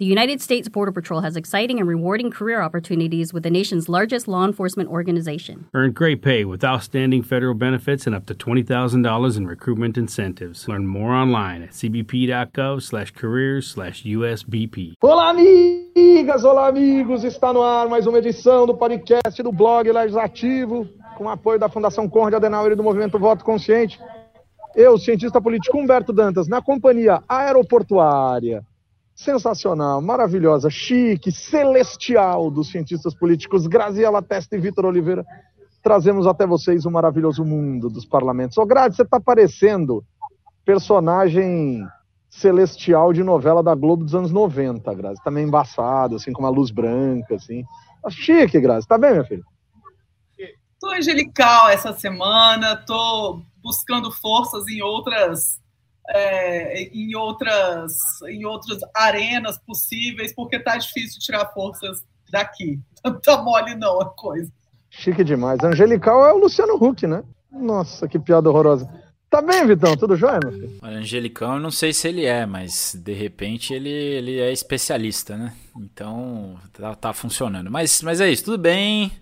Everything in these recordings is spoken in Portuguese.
The United States Border Patrol has exciting and rewarding career opportunities with the nation's largest law enforcement organization. Earn great pay with outstanding federal benefits and up to $20,000 in recruitment incentives. Learn more online at cbp.gov slash careers slash USBP. Olá, amigas! Olá, amigos! Está no ar mais uma edição do podcast do blog Legislativo, com apoio da Fundação Conrad Adenauer e do Movimento Voto Consciente. Eu, cientista político Humberto Dantas, na companhia aeroportuária sensacional, maravilhosa, chique, celestial dos cientistas políticos Graziela Testa e Vitor Oliveira. Trazemos até vocês o maravilhoso mundo dos parlamentos. Ô, Grazi, você está parecendo personagem celestial de novela da Globo dos anos 90, Grazi. Tá meio embaçado, assim, com uma luz branca, assim. Tá chique, Grazi. Tá bem, minha filha? Tô angelical essa semana, tô buscando forças em outras é, em, outras, em outras arenas possíveis, porque tá difícil tirar forças daqui. Tá mole não a coisa. Chique demais. Angelical é o Luciano Huck, né? Nossa, que piada horrorosa. Tá bem, Vitão? Tudo jóia, meu filho? Angelicão, eu não sei se ele é, mas de repente ele, ele é especialista, né? Então tá, tá funcionando. Mas, mas é isso, tudo bem.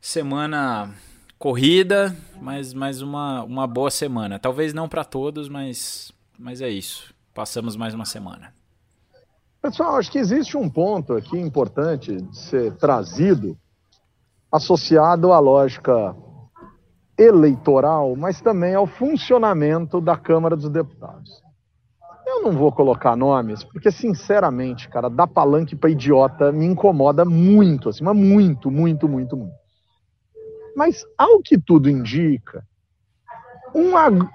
Semana corrida, mas, mas uma, uma boa semana. Talvez não para todos, mas, mas é isso. Passamos mais uma semana. Pessoal, acho que existe um ponto aqui importante de ser trazido, associado à lógica eleitoral, mas também ao funcionamento da Câmara dos Deputados. Eu não vou colocar nomes, porque, sinceramente, cara, dar palanque para idiota me incomoda muito, assim, mas muito, muito, muito, muito. Mas, ao que tudo indica, um,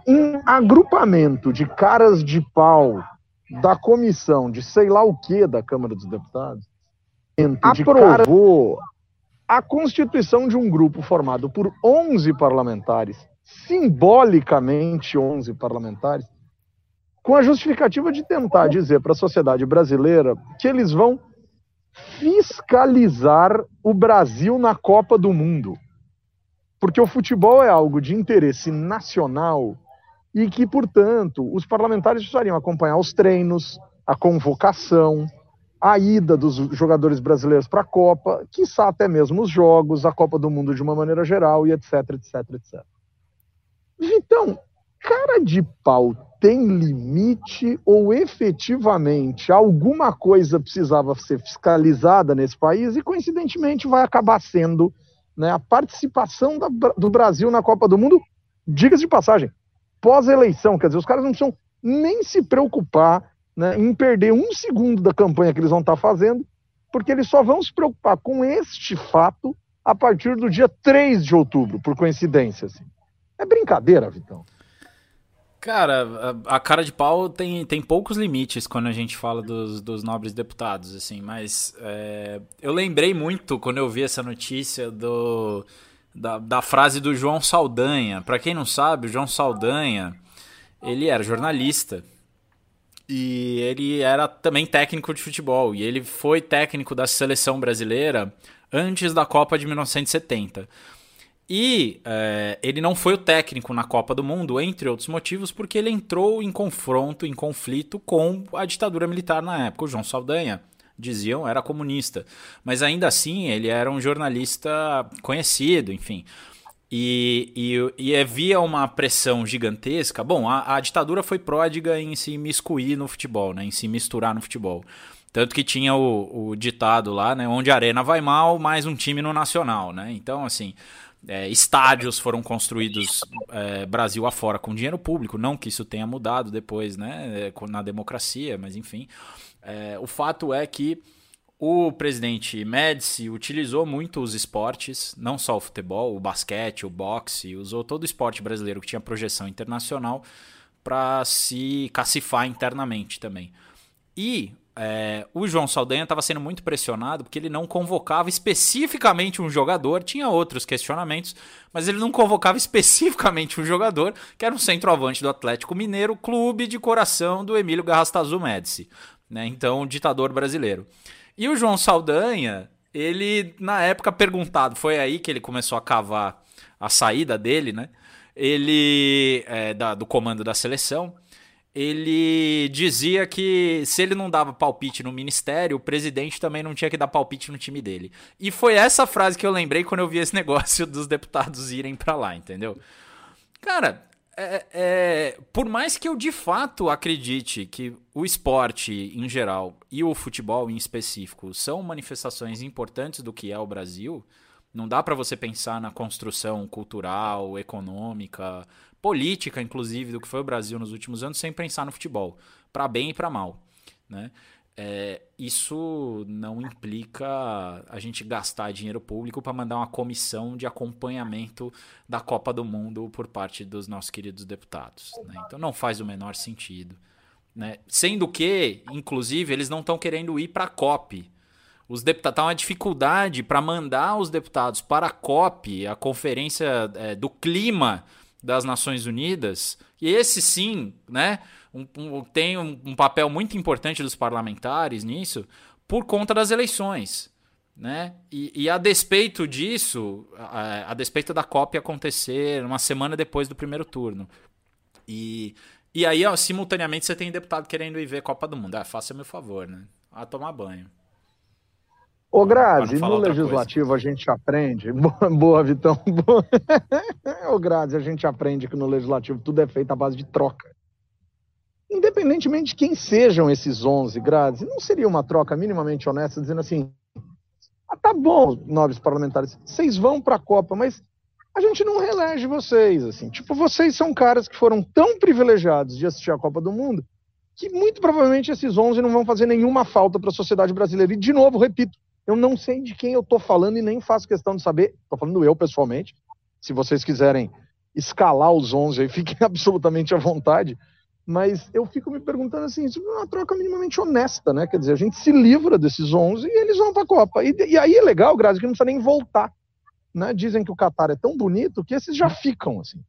um agrupamento de caras de pau da comissão de sei lá o que da Câmara dos Deputados aprovou a constituição de um grupo formado por 11 parlamentares, simbolicamente 11 parlamentares, com a justificativa de tentar dizer para a sociedade brasileira que eles vão fiscalizar o Brasil na Copa do Mundo. Porque o futebol é algo de interesse nacional e que, portanto, os parlamentares precisariam acompanhar os treinos, a convocação, a ida dos jogadores brasileiros para a Copa, quiçá até mesmo os jogos, a Copa do Mundo de uma maneira geral e etc, etc, etc. Então, cara de pau tem limite ou efetivamente alguma coisa precisava ser fiscalizada nesse país e, coincidentemente, vai acabar sendo né, a participação da, do Brasil na Copa do Mundo, diga-se de passagem, pós-eleição, quer dizer, os caras não precisam nem se preocupar né, em perder um segundo da campanha que eles vão estar fazendo, porque eles só vão se preocupar com este fato a partir do dia 3 de outubro, por coincidência. Assim. É brincadeira, Vitão. Cara, a, a, cara de pau tem, tem poucos limites quando a gente fala dos, dos nobres deputados, assim, mas é, eu lembrei muito quando eu vi essa notícia do, da, da frase do João Saldanha. Para quem não sabe, o João Saldanha, ele era jornalista e ele era também técnico de futebol e ele foi técnico da seleção brasileira antes da Copa de 1970. E é, ele não foi o técnico na Copa do Mundo, entre outros motivos, porque ele entrou em confronto, em conflito com a ditadura militar na época. O João Saldanha, diziam, era comunista. Mas ainda assim, ele era um jornalista conhecido, enfim. E, e, e havia uma pressão gigantesca. Bom, a, a ditadura foi pródiga em se miscuir no futebol, né, em se misturar no futebol. Tanto que tinha o, o ditado lá, né? Onde a arena vai mal, mais um time no nacional, né? Então, assim, é, estádios foram construídos é, Brasil afora com dinheiro público, não que isso tenha mudado depois, né, é, na democracia, mas enfim. É, o fato é que o presidente Médici utilizou muito os esportes, não só o futebol, o basquete, o boxe, usou todo o esporte brasileiro que tinha projeção internacional para se cacifar internamente também. E é, o João Saldanha estava sendo muito pressionado porque ele não convocava especificamente um jogador, tinha outros questionamentos, mas ele não convocava especificamente um jogador, que era um centroavante do Atlético Mineiro, clube de coração do Emílio Garrastazu Médici, né? então ditador brasileiro. E o João Saldanha, ele na época perguntado, foi aí que ele começou a cavar a saída dele, né? Ele, é, da, do comando da seleção, ele dizia que se ele não dava palpite no ministério, o presidente também não tinha que dar palpite no time dele. E foi essa frase que eu lembrei quando eu vi esse negócio dos deputados irem para lá, entendeu? Cara, é, é, por mais que eu de fato acredite que o esporte em geral e o futebol em específico são manifestações importantes do que é o Brasil, não dá para você pensar na construção cultural, econômica, política, inclusive, do que foi o Brasil nos últimos anos, sem pensar no futebol, para bem e para mal. Né? É, isso não implica a gente gastar dinheiro público para mandar uma comissão de acompanhamento da Copa do Mundo por parte dos nossos queridos deputados. Né? Então não faz o menor sentido. Né? Sendo que, inclusive, eles não estão querendo ir para a COP. Os deputados, tá uma dificuldade para mandar os deputados para a COP, a Conferência é, do Clima das Nações Unidas, e esse sim, né, um, um, tem um, um, papel muito importante dos parlamentares nisso, por conta das eleições. Né? E, e a despeito disso, a, a, despeito da COP acontecer uma semana depois do primeiro turno. E, e aí, ó, simultaneamente, você tem deputado querendo ir ver Copa do Mundo. Ah, faça meu favor, né? A tomar banho. Ô, Grazi, no legislativo coisa. a gente aprende. Boa, boa Vitão. Boa. Ô, Grazi, a gente aprende que no legislativo tudo é feito à base de troca. Independentemente de quem sejam esses 11, Grazi, não seria uma troca minimamente honesta dizendo assim: ah, tá bom, nobres parlamentares, vocês vão para a Copa, mas a gente não reelege vocês. assim. Tipo, vocês são caras que foram tão privilegiados de assistir a Copa do Mundo que muito provavelmente esses 11 não vão fazer nenhuma falta para a sociedade brasileira. E, de novo, repito, eu não sei de quem eu estou falando e nem faço questão de saber. Estou falando eu pessoalmente. Se vocês quiserem escalar os 11 aí, fiquem absolutamente à vontade. Mas eu fico me perguntando assim, isso é uma troca minimamente honesta, né? Quer dizer, a gente se livra desses 11 e eles vão para a Copa. E, e, aí é legal, Grazi, que não precisa nem voltar. Né? Dizem que o Qatar é tão bonito que esses já ficam assim.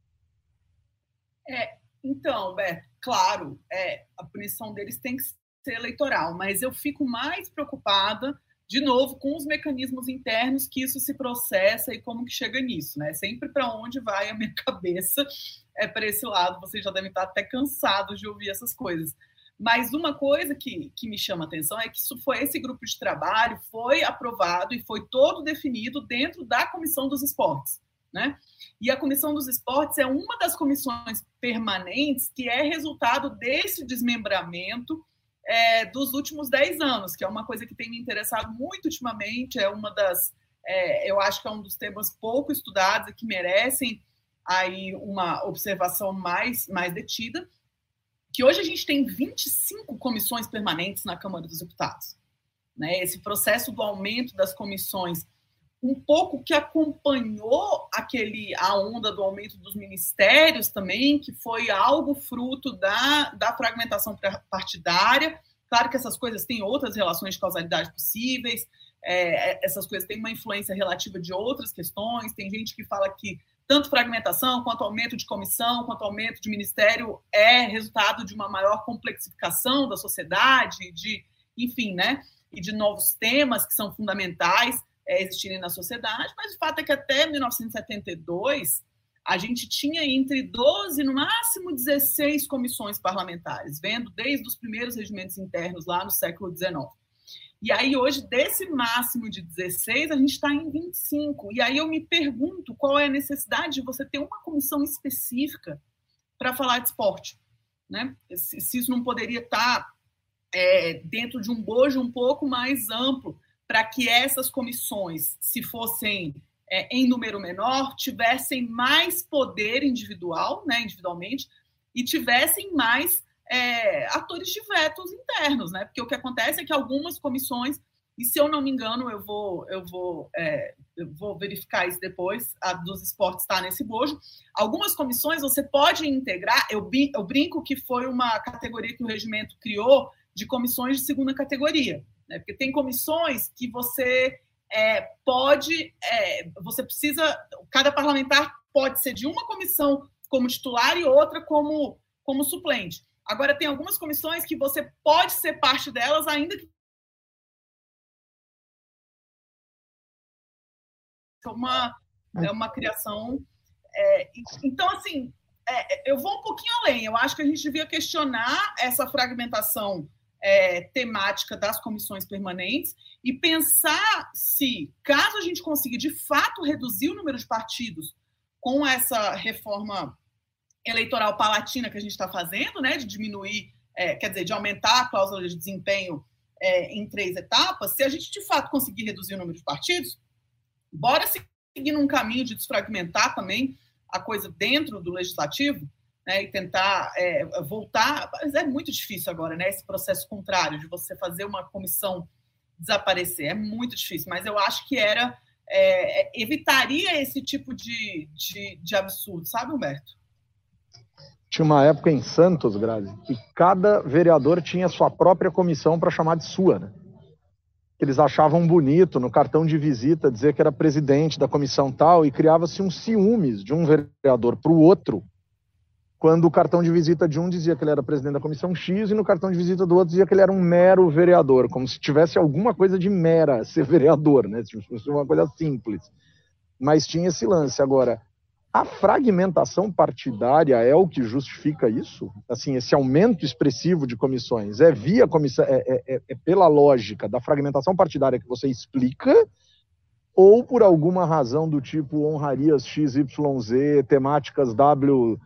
É, então, Beto, claro, é, a punição deles tem que ser eleitoral, mas eu fico mais preocupada de novo, com os mecanismos internos que isso se processa e como que chega nisso, né? Sempre para onde vai a minha cabeça é para esse lado. Vocês já devem estar até cansados de ouvir essas coisas. Mas uma coisa que, que me chama a atenção é que isso foi esse grupo de trabalho foi aprovado e foi todo definido dentro da comissão dos esportes, né? E a comissão dos esportes é uma das comissões permanentes que é resultado desse desmembramento é, dos últimos 10 anos, que é uma coisa que tem me interessado muito ultimamente, é uma das, é, eu acho que é um dos temas pouco estudados e que merecem aí uma observação mais, mais detida, que hoje a gente tem 25 comissões permanentes na Câmara dos Deputados. Né? Esse processo do aumento das comissões, um pouco que acompanhou aquele a onda do aumento dos ministérios também, que foi algo fruto da, da fragmentação partidária. Claro que essas coisas têm outras relações de causalidade possíveis, é, essas coisas têm uma influência relativa de outras questões. Tem gente que fala que tanto fragmentação, quanto aumento de comissão, quanto aumento de ministério é resultado de uma maior complexificação da sociedade, de, enfim, né? E de novos temas que são fundamentais é, existirem na sociedade, mas o fato é que até 1972 a gente tinha entre 12, no máximo 16 comissões parlamentares, vendo desde os primeiros regimentos internos lá no século XIX. E aí, hoje, desse máximo de 16, a gente está em 25. E aí eu me pergunto qual é a necessidade de você ter uma comissão específica para falar de esporte. Né? Se, isso não poderia estar tá, é, dentro de um bojo um pouco mais amplo, para que essas comissões, se fossem é, em número menor, tivessem mais poder individual, né, individualmente, e tivessem mais é, atores de vetos internos, né? Porque o que acontece é que algumas comissões, e se eu não me engano, eu vou, eu vou, é, eu vou verificar isso depois, a dos esportes está nesse bojo. Algumas comissões você pode integrar, eu, eu brinco que foi uma categoria que o regimento criou de comissões de segunda categoria, né? Porque tem comissões que você é, pode, é, você precisa, cada parlamentar pode ser de uma comissão como titular e outra como, como suplente. Agora, tem algumas comissões que você pode ser parte delas, ainda que. É uma, é uma criação. É, então, assim, é, eu vou um pouquinho além. Eu acho que a gente devia questionar essa fragmentação é, temática das comissões permanentes e pensar se, caso a gente consiga de fato reduzir o número de partidos com essa reforma eleitoral palatina que a gente está fazendo, né, de diminuir, é, quer dizer, de aumentar a cláusula de desempenho é, em três etapas, se a gente de fato conseguir reduzir o número de partidos, bora seguir num caminho de desfragmentar também a coisa dentro do legislativo, né, e tentar é, voltar. Mas é muito difícil agora, né? Esse processo contrário de você fazer uma comissão desaparecer. É muito difícil, mas eu acho que era. É, evitaria esse tipo de, de, de absurdo, sabe, Humberto? Tinha uma época em Santos, Grazi, que cada vereador tinha sua própria comissão para chamar de sua, né? Eles achavam bonito no cartão de visita dizer que era presidente da comissão tal e criava-se um ciúmes de um vereador para o outro quando o cartão de visita de um dizia que ele era presidente da comissão X e no cartão de visita do outro dizia que ele era um mero vereador, como se tivesse alguma coisa de mera ser vereador, né? Se fosse uma coisa simples. Mas tinha esse lance. Agora, a fragmentação partidária é o que justifica isso? Assim, esse aumento expressivo de comissões é via comissão, é, é, é, é pela lógica da fragmentação partidária que você explica, ou por alguma razão do tipo honrarias XYZ, temáticas W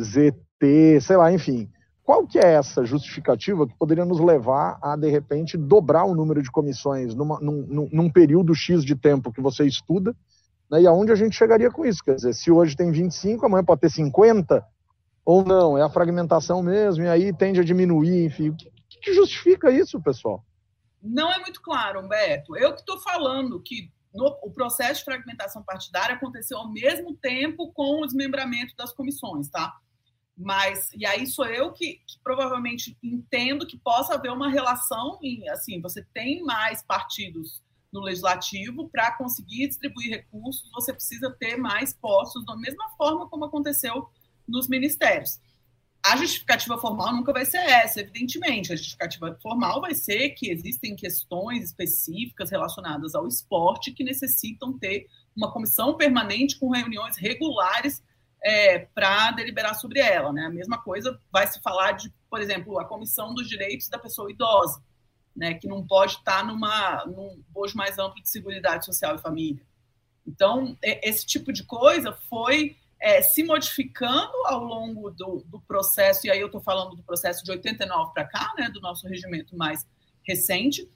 ZT, sei lá, enfim. Qual que é essa justificativa que poderia nos levar a, de repente, dobrar o número de comissões numa, num, num período X de tempo que você estuda? Né, e aonde a gente chegaria com isso? Quer dizer, se hoje tem 25, amanhã pode ter 50, ou não, é a fragmentação mesmo, e aí tende a diminuir, enfim. O que, que justifica isso, pessoal? Não é muito claro, Humberto. Eu que estou falando que no, o processo de fragmentação partidária aconteceu ao mesmo tempo com o desmembramento das comissões, tá? Mas, e aí sou eu que, que, provavelmente entendo que possa haver uma relação em, assim, você tem mais partidos no legislativo para conseguir distribuir recursos, você precisa ter mais postos, da mesma forma como aconteceu nos ministérios. A justificativa formal nunca vai ser essa, evidentemente. A justificativa formal vai ser que existem questões específicas relacionadas ao esporte que necessitam ter uma comissão permanente com reuniões regulares é, para deliberar sobre ela. Né? A mesma coisa vai se falar de, por exemplo, a Comissão dos Direitos da Pessoa Idosa, né, que não pode estar numa, num bojo mais amplo de Seguridade Social e Família. Então, esse tipo de coisa foi é, se modificando ao longo do, do, processo, e aí eu estou falando do processo de 89 para cá, né, do nosso regimento mais recente,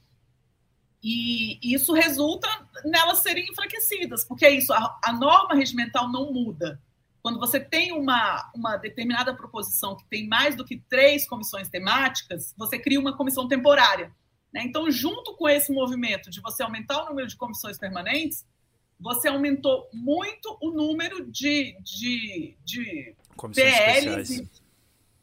e isso resulta nelas serem enfraquecidas, porque é isso, a, a norma regimental não muda, quando você tem uma, uma determinada proposição que tem mais do que três comissões temáticas, você cria uma comissão temporária. Né? Então, junto com esse movimento de você aumentar o número de comissões permanentes, você aumentou muito o número de, de, de PLs e,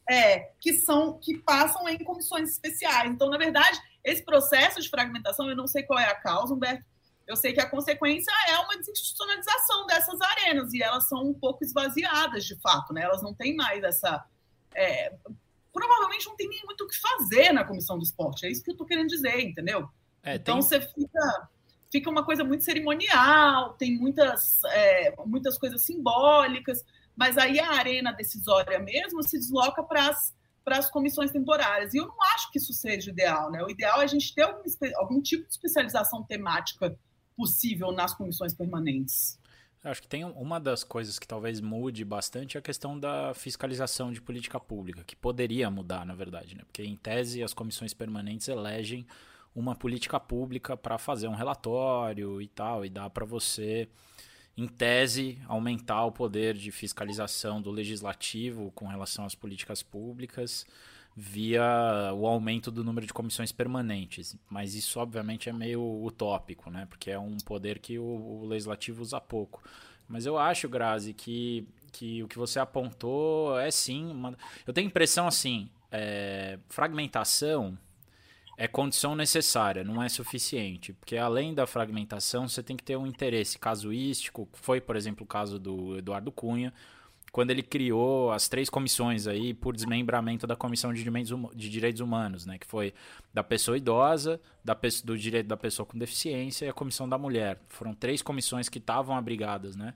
é, que são que passam em comissões especiais. Então, na verdade, esse processo de fragmentação, eu não sei qual é a causa, Humberto, eu sei que a consequência é uma desinstitucionalização dessas arenas e elas são um pouco esvaziadas de fato, né? Elas não têm mais essa. É, provavelmente não tem nem muito o que fazer na comissão do esporte, é isso que eu estou querendo dizer, entendeu? É, então tem... você fica, fica uma coisa muito cerimonial, tem muitas, é, muitas coisas simbólicas, mas aí a arena decisória mesmo se desloca para as para as comissões temporárias. E eu não acho que isso seja ideal, né? O ideal é a gente ter algum, algum tipo de especialização temática possível nas comissões permanentes. acho que tem uma das coisas que talvez mude bastante é a questão da fiscalização de política pública, que poderia mudar, na verdade, né? Porque em tese as comissões permanentes elegem uma política pública para fazer um relatório e tal, e dá para você, em tese, aumentar o poder de fiscalização do legislativo com relação às políticas públicas via o aumento do número de comissões permanentes. Mas isso, obviamente, é meio utópico, né? Porque é um poder que o, o legislativo usa pouco. Mas eu acho, Grazi, que, que o que você apontou é sim. Uma... Eu tenho a impressão assim: é... fragmentação é condição necessária, não é suficiente. Porque além da fragmentação, você tem que ter um interesse casuístico. Foi, por exemplo, o caso do Eduardo Cunha quando ele criou as três comissões aí por desmembramento da Comissão de Direitos, hum Humanos, né? Que foi da pessoa idosa, da do direito da pessoa com deficiência e a Comissão da Mulher. Foram três comissões que estavam abrigadas, né?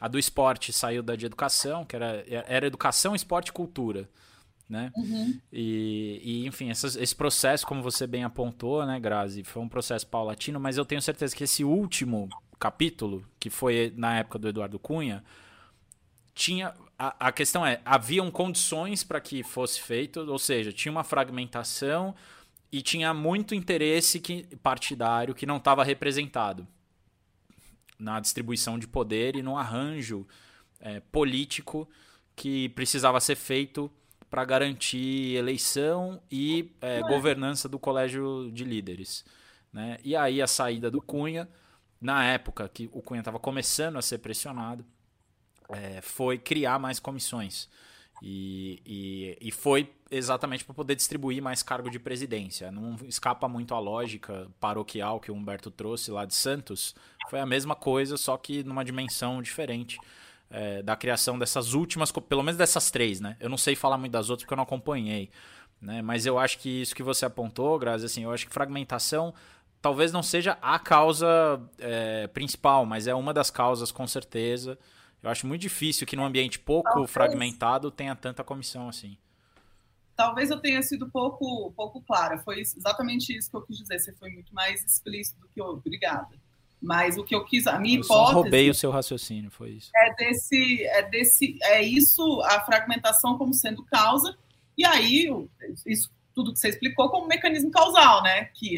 A do esporte saiu da de educação, que era, era educação, esporte e cultura. Né? Uhum. E, e, enfim, essas, esse processo, como você bem apontou, né, Grazi, foi um processo paulatino, mas eu tenho certeza que esse último capítulo, que foi na época do Eduardo Cunha, tinha. A, a questão é, haviam condições para que fosse feito, ou seja, tinha uma fragmentação e tinha muito interesse que, partidário que não estava representado na distribuição de poder e no arranjo é, político que precisava ser feito para garantir eleição e é, governança do colégio de líderes. Né? E aí a saída do Cunha, na época que o Cunha estava começando a ser pressionado, é, foi criar mais comissões. E, e, e foi exatamente para poder distribuir mais cargo de presidência. Não escapa muito a lógica paroquial que o Humberto trouxe lá de Santos. Foi a mesma coisa, só que numa dimensão diferente. É, da criação dessas últimas, pelo menos dessas três, né? Eu não sei falar muito das outras porque eu não acompanhei, né? Mas eu acho que isso que você apontou, Grazi, assim, eu acho que fragmentação talvez não seja a causa é, principal, mas é uma das causas com certeza. Eu acho muito difícil que num ambiente pouco talvez, fragmentado tenha tanta comissão assim. Talvez eu tenha sido pouco, pouco clara. Foi exatamente isso que eu quis dizer. Você foi muito mais explícito do que eu. Obrigada. Mas o que eu quis, a minha eu hipótese. Eu roubei o seu raciocínio, foi isso. É desse, é desse, é isso, a fragmentação como sendo causa. E aí, isso tudo que você explicou como mecanismo causal, né? Que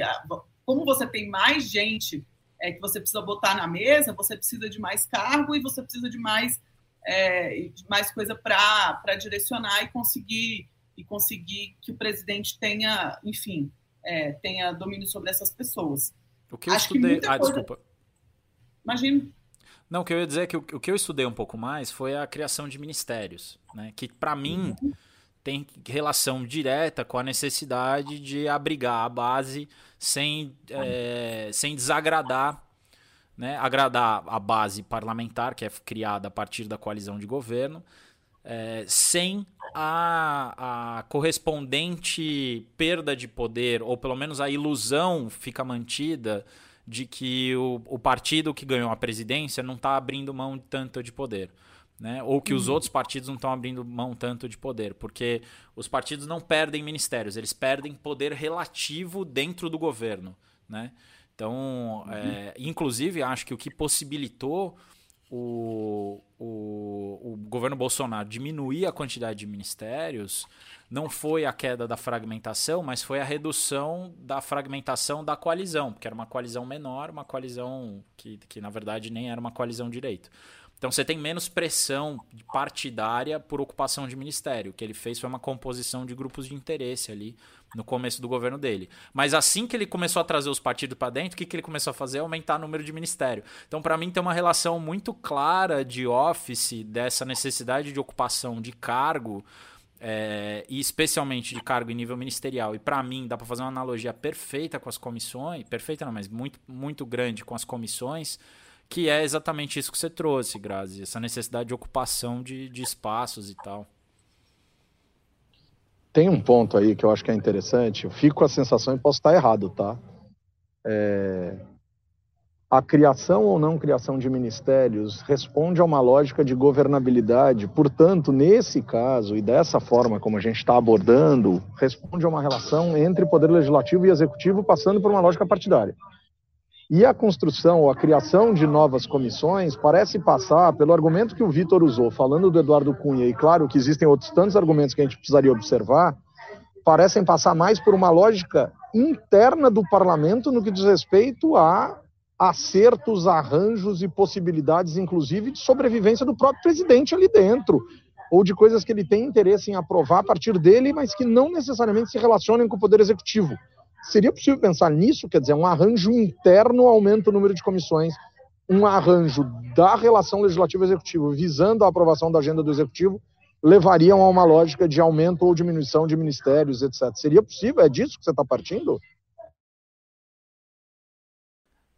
como você tem mais gente é, que você precisa botar na mesa, você precisa de mais cargo e você precisa de mais, é, de mais coisa para direcionar e conseguir, e conseguir que o presidente tenha, enfim, é, tenha domínio sobre essas pessoas. O que eu Acho estudei. Que ah, coisa... desculpa. Imagina. Não, o que eu ia dizer é que o, o, que eu estudei um pouco mais foi a criação de ministérios, né? Que para mim uhum. Tem relação direta com a necessidade de abrigar a base sem, é, sem desagradar, né, agradar a base parlamentar, que é criada a partir da coalizão de governo, é, sem a, a, correspondente perda de poder, ou pelo menos a ilusão fica mantida de que o, o partido que ganhou a presidência não está abrindo mão tanto de poder né? Ou que os uhum. outros partidos não estão abrindo mão tanto de poder, porque os partidos não perdem ministérios, eles perdem poder relativo dentro do governo, né? Então, uhum. é, inclusive, acho que o que possibilitou o, o, o governo Bolsonaro diminuir a quantidade de ministérios não foi a queda da fragmentação, mas foi a redução da fragmentação da coalizão, porque era uma coalizão menor, uma coalizão que, que na verdade nem era uma coalizão direito. Então você tem menos pressão partidária por ocupação de ministério. O que ele fez foi uma composição de grupos de interesse ali no começo do governo dele. Mas assim que ele começou a trazer os partidos para dentro, o que, que ele começou a fazer? Aumentar o número de ministério. Então, para mim, tem uma relação muito clara de office, dessa necessidade de ocupação de cargo. É, e especialmente de cargo em nível ministerial. E para mim dá para fazer uma analogia perfeita com as comissões, perfeita não, mas muito, muito grande com as comissões, que é exatamente isso que você trouxe, Grazi, essa necessidade de ocupação de, de espaços e tal. Tem um ponto aí que eu acho que é interessante, eu fico com a sensação, e posso estar errado, tá? É... A criação ou não criação de ministérios responde a uma lógica de governabilidade, portanto, nesse caso e dessa forma como a gente está abordando, responde a uma relação entre poder legislativo e executivo passando por uma lógica partidária. E a construção ou a criação de novas comissões parece passar pelo argumento que o Vitor usou, falando do Eduardo Cunha, e claro que existem outros tantos argumentos que a gente precisaria observar, parecem passar mais por uma lógica interna do parlamento no que diz respeito a acertos, arranjos e possibilidades, inclusive, de sobrevivência do próprio presidente ali dentro, ou de coisas que ele tem interesse em aprovar a partir dele, mas que não necessariamente se relacionem com o poder executivo. Seria possível pensar nisso? Quer dizer, um arranjo interno aumenta o número de comissões, um arranjo da relação legislativo-executivo visando a aprovação da agenda do executivo levariam a uma lógica de aumento ou diminuição de ministérios, etc. Seria possível? É disso que você está partindo?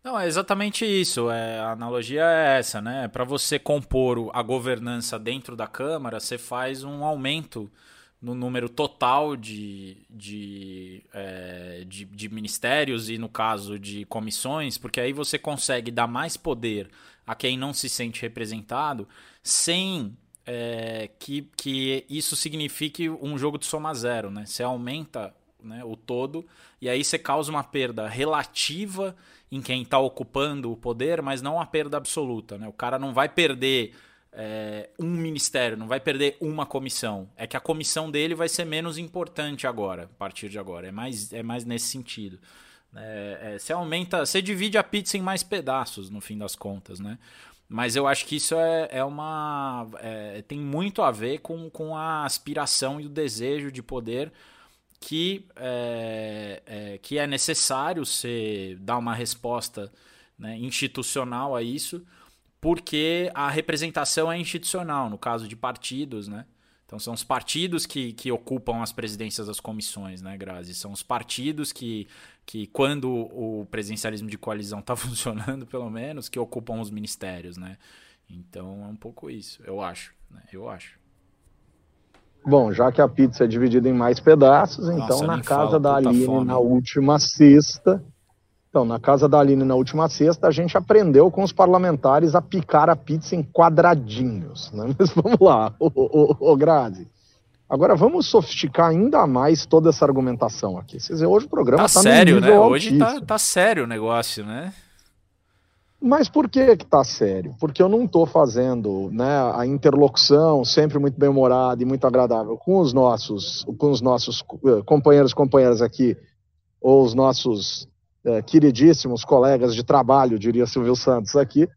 Não, é exatamente isso. É, a analogia é essa, né? Para você compor a governança dentro da Câmara, você faz um aumento no número total de, de, é, de, de, ministérios e, no caso, de comissões, porque aí você consegue dar mais poder a quem não se sente representado sem é, que, que isso signifique um jogo de soma zero. Né? Você aumenta né, o todo e aí você causa uma perda relativa em quem está ocupando o poder, mas não uma perda absoluta. Né? O cara não vai perder é, um ministério, não vai perder uma comissão. É que a comissão dele vai ser menos importante agora, a partir de agora. É mais, é mais nesse sentido. É, é, você aumenta, você divide a pizza em mais pedaços, no fim das contas, né? Mas eu acho que isso é, é uma. É, tem muito a ver com, com a aspiração e o desejo de poder que é, é, que é necessário você dar uma resposta né, institucional a isso porque a representação é institucional, no caso de partidos, né? Então são os partidos que, que ocupam as presidências das comissões, né, Grazi? São os partidos que, que quando o presidencialismo de coalizão está funcionando, pelo menos, que ocupam os ministérios, né? Então é um pouco isso, eu acho, né? Eu acho. Bom, já que a pizza é dividida em mais pedaços, Nossa, então na casa da Aline, fome. na última sexta, então, na casa da Aline, na última sexta, a gente aprendeu com os parlamentares a picar a pizza em quadradinhos. Né? Mas vamos lá, ô, ô, ô, Grazi. Agora vamos sofisticar ainda mais toda essa argumentação aqui. Quer dizer, hoje o programa está tá sério, né? Hoje tá, tá, sério o negócio, né? Mas por que que tá sério? Porque eu não estou fazendo né, a interlocução sempre muito bem-humorada e muito agradável com os nossos, com os nossos eh, companheiros e companheiras aqui, ou os nossos é, queridíssimos colegas de trabalho, diria Silvio Santos aqui,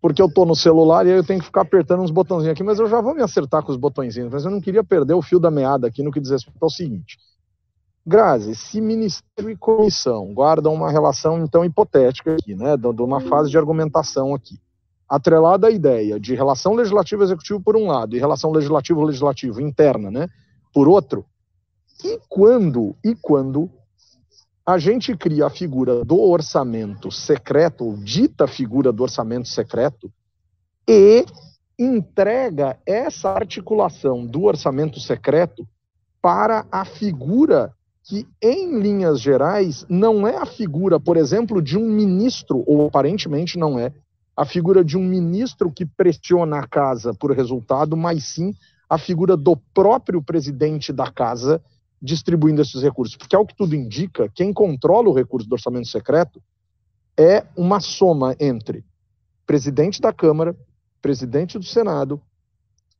porque eu estou no celular e aí eu tenho que ficar apertando uns botãozinhos aqui, mas eu já vou me acertar com os botõezinhos, mas eu não queria perder o fio da meada aqui no que diz respeito ao seguinte. Grazi, se ministério e comissão guardam uma relação então hipotética aqui, né, de uma fase de argumentação aqui, atrelada à ideia de relação legislativo-executivo por um lado e relação legislativo-legislativo interna, né, por outro, e quando e quando a gente cria a figura do orçamento secreto, ou dita figura do orçamento secreto, e entrega essa articulação do orçamento secreto para a figura que, em linhas gerais, não é a figura, por exemplo, de um ministro, ou aparentemente não é, a figura de um ministro que pressiona a casa por resultado, mas sim a figura do próprio presidente da casa distribuindo esses recursos? Porque, ao que tudo indica, quem controla o recurso do orçamento secreto é uma soma entre presidente da Câmara, presidente do Senado,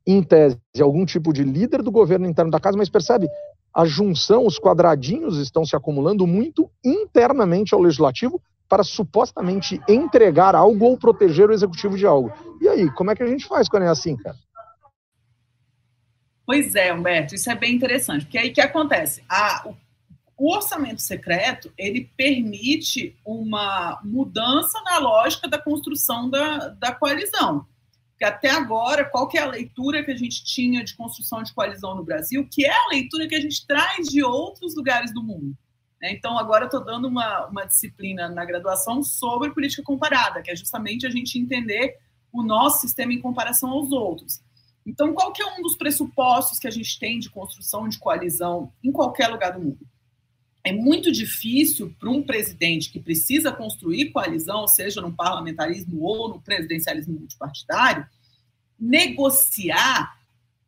em tese, algum tipo de líder do governo interno da casa, mas percebe? A junção, os quadradinhos estão se acumulando muito internamente ao legislativo para supostamente entregar algo ou proteger o executivo de algo. E aí, como é que a gente faz quando é assim, cara? Pois é, Humberto, isso é bem interessante, porque aí que acontece? A, o, o orçamento secreto, ele permite uma mudança na lógica da construção da, da coalizão. Porque até agora, qual é a leitura que a gente tinha de construção de coalizão no Brasil, que é a leitura que a gente traz de outros lugares do mundo. Né? Então, agora estou dando uma, uma disciplina na graduação sobre política comparada, que é justamente a gente entender o nosso sistema em comparação aos outros. Então, qual que é um dos pressupostos que a gente tem de construção de coalizão em qualquer lugar do mundo? É muito difícil para um presidente que precisa construir coalizão, seja no parlamentarismo ou no presidencialismo multipartidário, negociar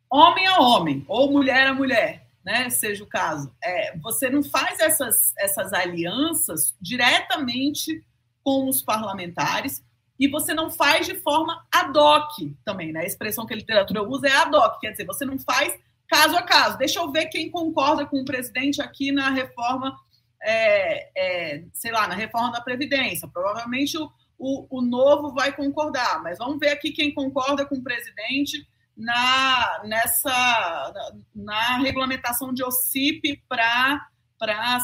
homem a homem ou mulher a mulher, né? Seja o caso. É, você não faz essas, essas alianças diretamente com os parlamentares, e você não faz de forma ad hoc também, né? A expressão que a literatura usa é ad hoc, quer dizer, você não faz caso a caso. Deixa eu ver quem concorda com o presidente aqui na reforma, é, é, sei lá, na reforma da Previdência. Provavelmente o, o, o, novo vai concordar, mas vamos ver aqui quem concorda com o presidente na, nessa, na, regulamentação de OCIP para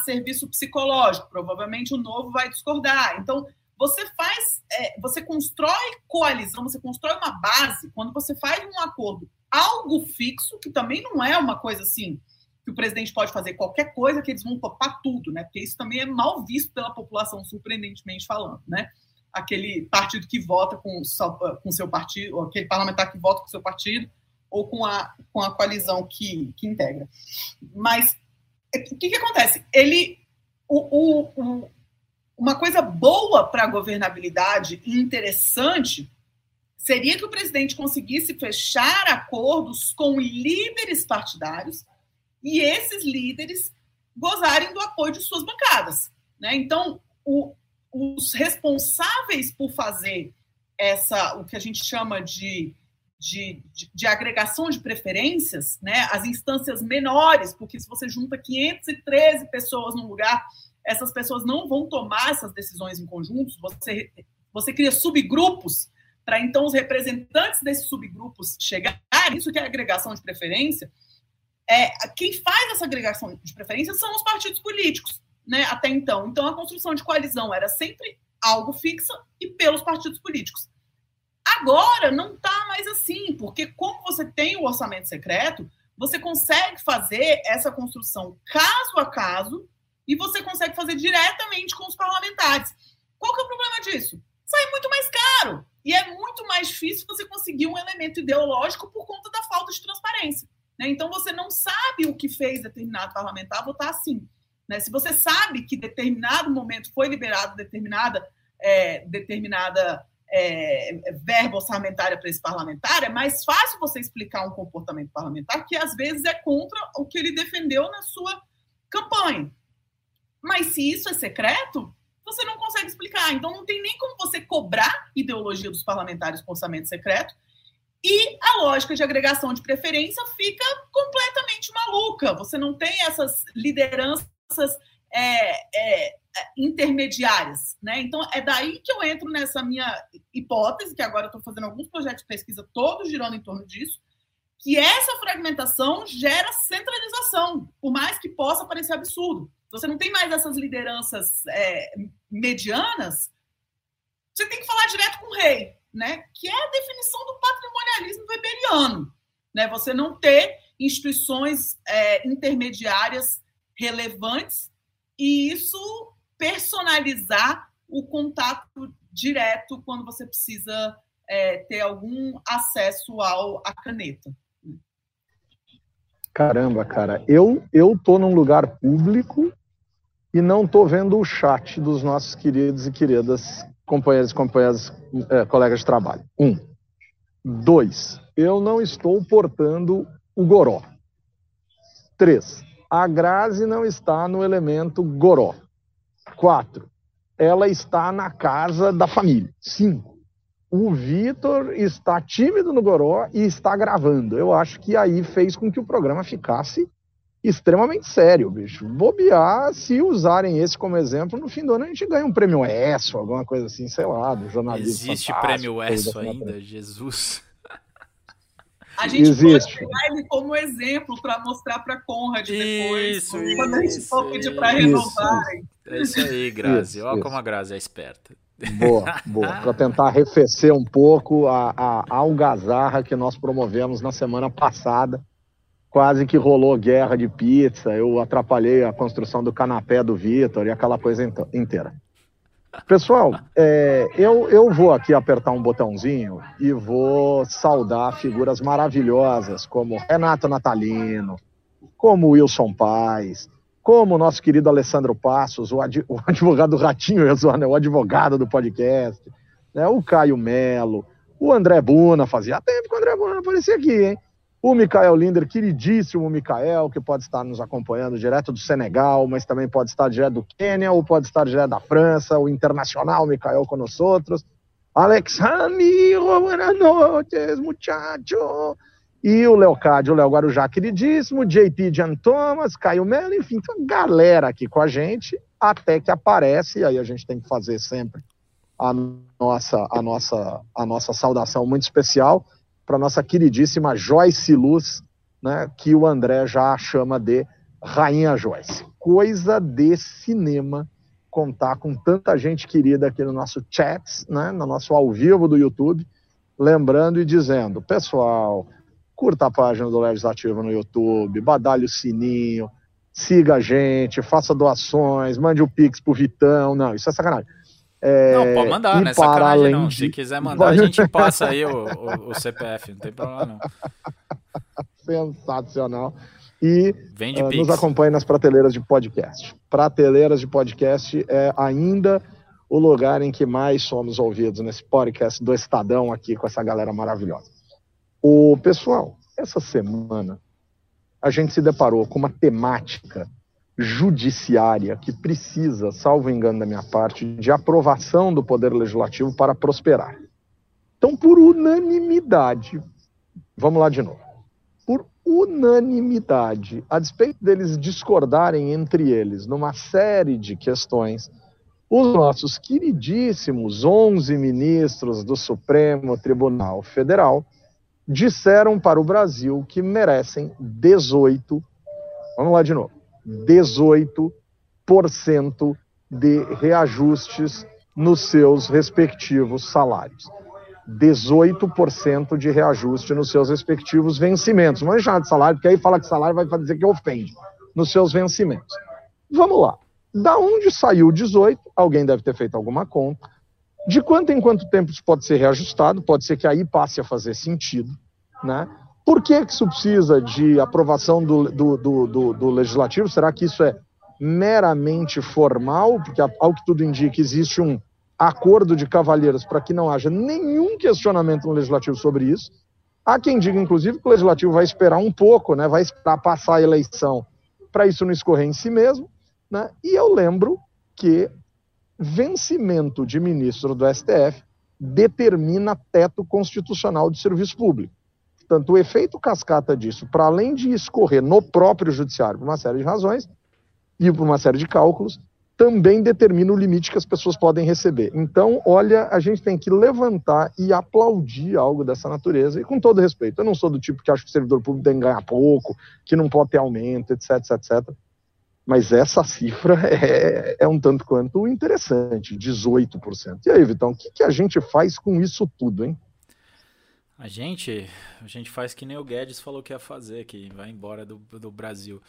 serviço psicológico. Provavelmente o novo vai discordar. Então, você faz, é, você constrói coalizão, você constrói uma base quando você faz um acordo algo fixo, que também não é uma coisa assim que o presidente pode fazer qualquer coisa que eles vão topar tudo, né? Porque isso também é mal visto pela população, surpreendentemente falando, né? Aquele partido que vota com, com seu partido, aquele parlamentar que vota com seu partido, ou com a, com a coalizão que, que integra. Mas o que, que acontece? Ele. O, o, o, uma coisa boa para a governabilidade e interessante seria que o presidente conseguisse fechar acordos com líderes partidários e esses líderes gozarem do apoio de suas bancadas. Né? Então, o, os responsáveis por fazer essa, o que a gente chama de, de, de, de, agregação de preferências, né? as instâncias menores, porque se você junta 513 pessoas num lugar, essas pessoas não vão tomar essas decisões em conjunto, você, você cria subgrupos para então os representantes desses subgrupos chegarem, isso que é agregação de preferência, é, quem faz essa agregação de preferência são os partidos políticos, né, até então. Então, a construção de coalizão era sempre algo fixa e pelos partidos políticos. Agora, não está mais assim, porque como você tem o orçamento secreto, você consegue fazer essa construção caso a caso e você consegue fazer diretamente com os parlamentares. Qual que é o problema disso? Sai muito mais caro e é muito mais difícil você conseguir um elemento ideológico por conta da falta de transparência. Né? Então, você não sabe o que fez determinado parlamentar votar assim. Né? Se você sabe que determinado momento foi liberado determinada, é, determinada é, verba orçamentária para esse parlamentar, é mais fácil você explicar um comportamento parlamentar que às vezes é contra o que ele defendeu na sua campanha. Mas se isso é secreto, você não consegue explicar. Então não tem nem como você cobrar ideologia dos parlamentares com orçamento secreto e a lógica de agregação de preferência fica completamente maluca. Você não tem essas lideranças é, é, intermediárias. Né? Então, é daí que eu entro nessa minha hipótese, que agora estou fazendo alguns projetos de pesquisa, todos girando em torno disso, que essa fragmentação gera centralização, por mais que possa parecer absurdo. Você não tem mais essas lideranças é, medianas, você tem que falar direto com o rei né, que é a definição do patrimonialismo weberiano. Né? Você não ter instituições é, intermediárias relevantes e isso personalizar o contato direto quando você precisa é, ter algum acesso ao, à caneta. Caramba, cara, eu eu tô num lugar público e não tô vendo o chat dos nossos queridos e queridas companheiros e companheiras, é, colegas de trabalho. Um. Dois, eu não estou portando o goró. Três, a Grazi não está no elemento goró. Quatro, ela está na casa da família. Cinco, o Vitor está tímido no goró e está gravando. Eu acho que aí fez com que o programa ficasse extremamente sério, bicho. Bobear, se usarem esse como exemplo, no fim do ano a gente ganha um prêmio ESSO, alguma coisa assim, sei lá, do jornalismo. Existe prêmio ESSO ainda, Jesus. A gente Existe. pode pegar ele como exemplo para mostrar para Conrad depois, isso, quando a gente for pedir para renovarem. É isso aí, Grazi. Olha como a Grazi é esperta. Boa, boa. Para tentar arrefecer um pouco a, a, a algazarra que nós promovemos na semana passada quase que rolou guerra de pizza, eu atrapalhei a construção do canapé do Vitor e aquela coisa inteira. Pessoal, é, eu, eu vou aqui apertar um botãozinho e vou saudar figuras maravilhosas como Renato Natalino, como Wilson Paz, como o nosso querido Alessandro Passos, o, ad, o advogado Ratinho, o advogado do podcast, né, o Caio Melo, o André Buna, fazia tempo que o André Buna aparecia aqui, hein? O Mikael Linder, queridíssimo Mikael, que pode estar nos acompanhando direto do Senegal, mas também pode estar direto do Quênia, ou pode estar direto da França, o internacional Mikael com nós outros. Alex Ramiro, buenas noches, muchacho. E o Leocádio, o Léo Guarujá, queridíssimo, JP Jan Thomas, Caio Melo, enfim, tem uma galera aqui com a gente, até que aparece, e aí a gente tem que fazer sempre a nossa, a nossa, a nossa saudação muito especial para nossa queridíssima Joyce Luz, né, que o André já chama de Rainha Joyce. Coisa de cinema contar com tanta gente querida aqui no nosso chat, né, no nosso ao vivo do YouTube, lembrando e dizendo, pessoal, curta a página do Legislativo no YouTube, badalhe o sininho, siga a gente, faça doações, mande o Pix pro Vitão, não, isso é sacanagem. É, não, pode mandar, né? Sacanagem não. De... Se quiser mandar, a gente passa aí o, o, o CPF, não tem problema não. Sensacional. E uh, nos acompanhe nas prateleiras de podcast. Prateleiras de podcast é ainda o lugar em que mais somos ouvidos nesse podcast do Estadão aqui com essa galera maravilhosa. O pessoal, essa semana a gente se deparou com uma temática judiciária que precisa, salvo engano da minha parte, de aprovação do Poder Legislativo para prosperar. Então, por unanimidade, vamos lá de novo. Por unanimidade, a despeito deles discordarem entre eles numa série de questões, os nossos queridíssimos 11 ministros do Supremo Tribunal Federal disseram para o Brasil que merecem 18, vamos lá de novo, 18% de reajustes nos seus respectivos salários. 18% de reajuste nos seus respectivos vencimentos. Não é chamar de salário, porque aí fala que salário vai dizer que ofende. Nos seus vencimentos. Vamos lá. Da onde saiu 18? Alguém deve ter feito alguma conta. De quanto em quanto tempo isso pode ser reajustado? Pode ser que aí passe a fazer sentido. Né? Por que, que isso precisa de aprovação do, do, do, do, legislativo? Será que isso é meramente formal? Porque, ao que tudo indica, existe um acordo de cavalheiros para que não haja nenhum questionamento no legislativo sobre isso. Há quem diga, inclusive, que o legislativo vai esperar um pouco, né? vai esperar passar a eleição para isso não escorrer em si mesmo. Né? E eu lembro que vencimento de ministro do STF determina teto constitucional de serviço público. Portanto, o efeito cascata disso, para além de escorrer no próprio judiciário por uma série de razões e por uma série de cálculos, também determina o limite que as pessoas podem receber. Então, olha, a gente tem que levantar e aplaudir algo dessa natureza, e com todo respeito, eu não sou do tipo que acha que o servidor público tem que ganhar pouco, que não pode ter aumento, etc, etc, etc. Mas essa cifra é, é um tanto quanto interessante, 18%. E aí, Vitão, o que, que a gente faz com isso tudo, hein? A gente, a gente faz que nem o Guedes falou que ia fazer, que vai embora do, do Brasil.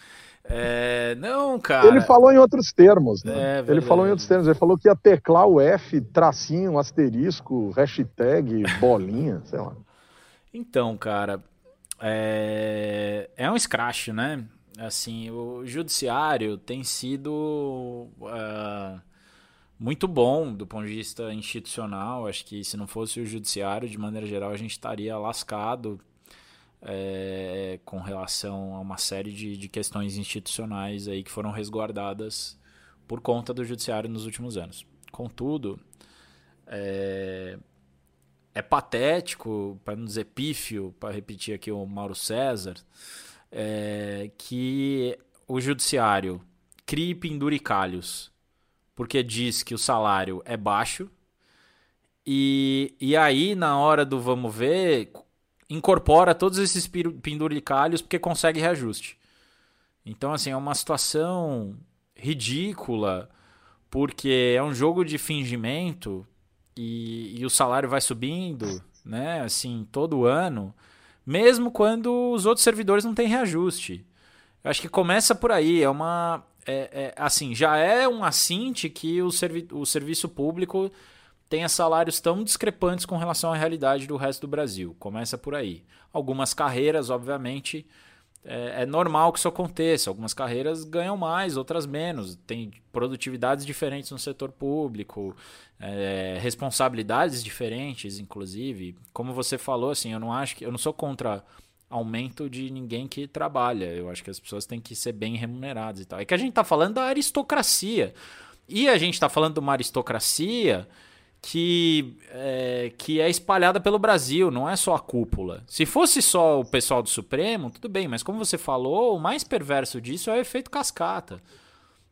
É, não, cara. Ele falou em outros termos, né? É, ele falou em outros termos. Ele falou que ia teclar o F, tracinho, asterisco, hashtag, bolinha, sei lá. Então, cara, é, é um scratch, né? Assim, o judiciário tem sido. Uh, muito bom do ponto de vista institucional. Acho que se não fosse o judiciário, de maneira geral, a gente estaria lascado é, com relação a uma série de, de questões institucionais aí que foram resguardadas por conta do judiciário nos últimos anos. Contudo, é, é patético, para não dizer pífio, para repetir aqui o Mauro César, é, que o judiciário crie penduricalhos porque diz que o salário é baixo. E, e aí, na hora do vamos ver, incorpora todos esses penduricalhos porque consegue reajuste. Então, assim, é uma situação ridícula, porque é um jogo de fingimento e, e o salário vai subindo, né? Assim, todo ano, mesmo quando os outros servidores não têm reajuste. Eu acho que começa por aí, é uma é, é, assim, já é um assinte que o, servi o serviço público tenha salários tão discrepantes com relação à realidade do resto do Brasil. Começa por aí. Algumas carreiras, obviamente, é, é, normal que isso aconteça. Algumas carreiras ganham mais, outras menos. Tem produtividades diferentes no setor público, é, responsabilidades diferentes, inclusive. Como você falou, assim, eu não acho que eu não sou contra aumento de ninguém que trabalha. Eu acho que as pessoas têm que ser bem remuneradas e tal. É que a gente está falando da aristocracia. E a gente está falando de uma aristocracia que é, que é espalhada pelo Brasil, não é só a cúpula. Se fosse só o pessoal do Supremo, tudo bem, mas como você falou, o mais perverso disso é o efeito cascata.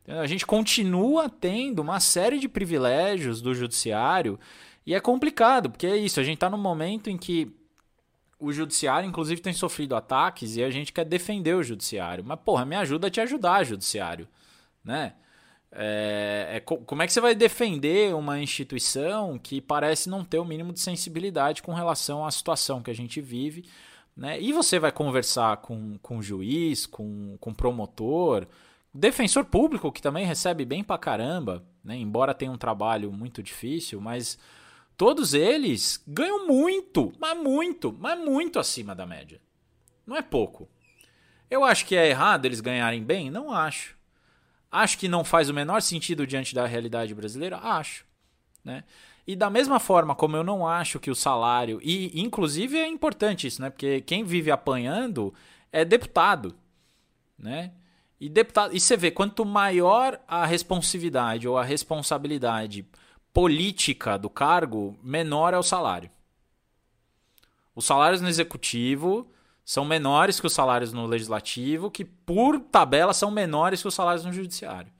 A gente continua tendo uma série de privilégios do judiciário e é complicado, porque é isso, a gente está num momento em que o judiciário, inclusive, tem sofrido ataques e a gente quer defender o judiciário. Mas, porra, me ajuda a te ajudar, judiciário. Né? É, é, como é que você vai defender uma instituição que parece não ter o mínimo de sensibilidade com relação à situação que a gente vive? Né? E você vai conversar com, com juiz, com, com promotor, Defensor público, que também recebe bem pra caramba, né? embora tenha um trabalho muito difícil, mas todos eles ganham muito, mas muito, mas muito acima da média. Não é pouco. Eu acho que é errado eles ganharem bem? Não acho. Acho que não faz o menor sentido diante da realidade brasileira? Acho. Né? E da mesma forma como eu não acho que o salário. E inclusive é importante isso, né? Porque quem vive apanhando é deputado. Né? E deputado, e você vê, quanto maior a responsividade ou a responsabilidade política do cargo, menor é o salário. Os salários no executivo são menores que os salários no legislativo, que por tabela são menores que os salários no judiciário.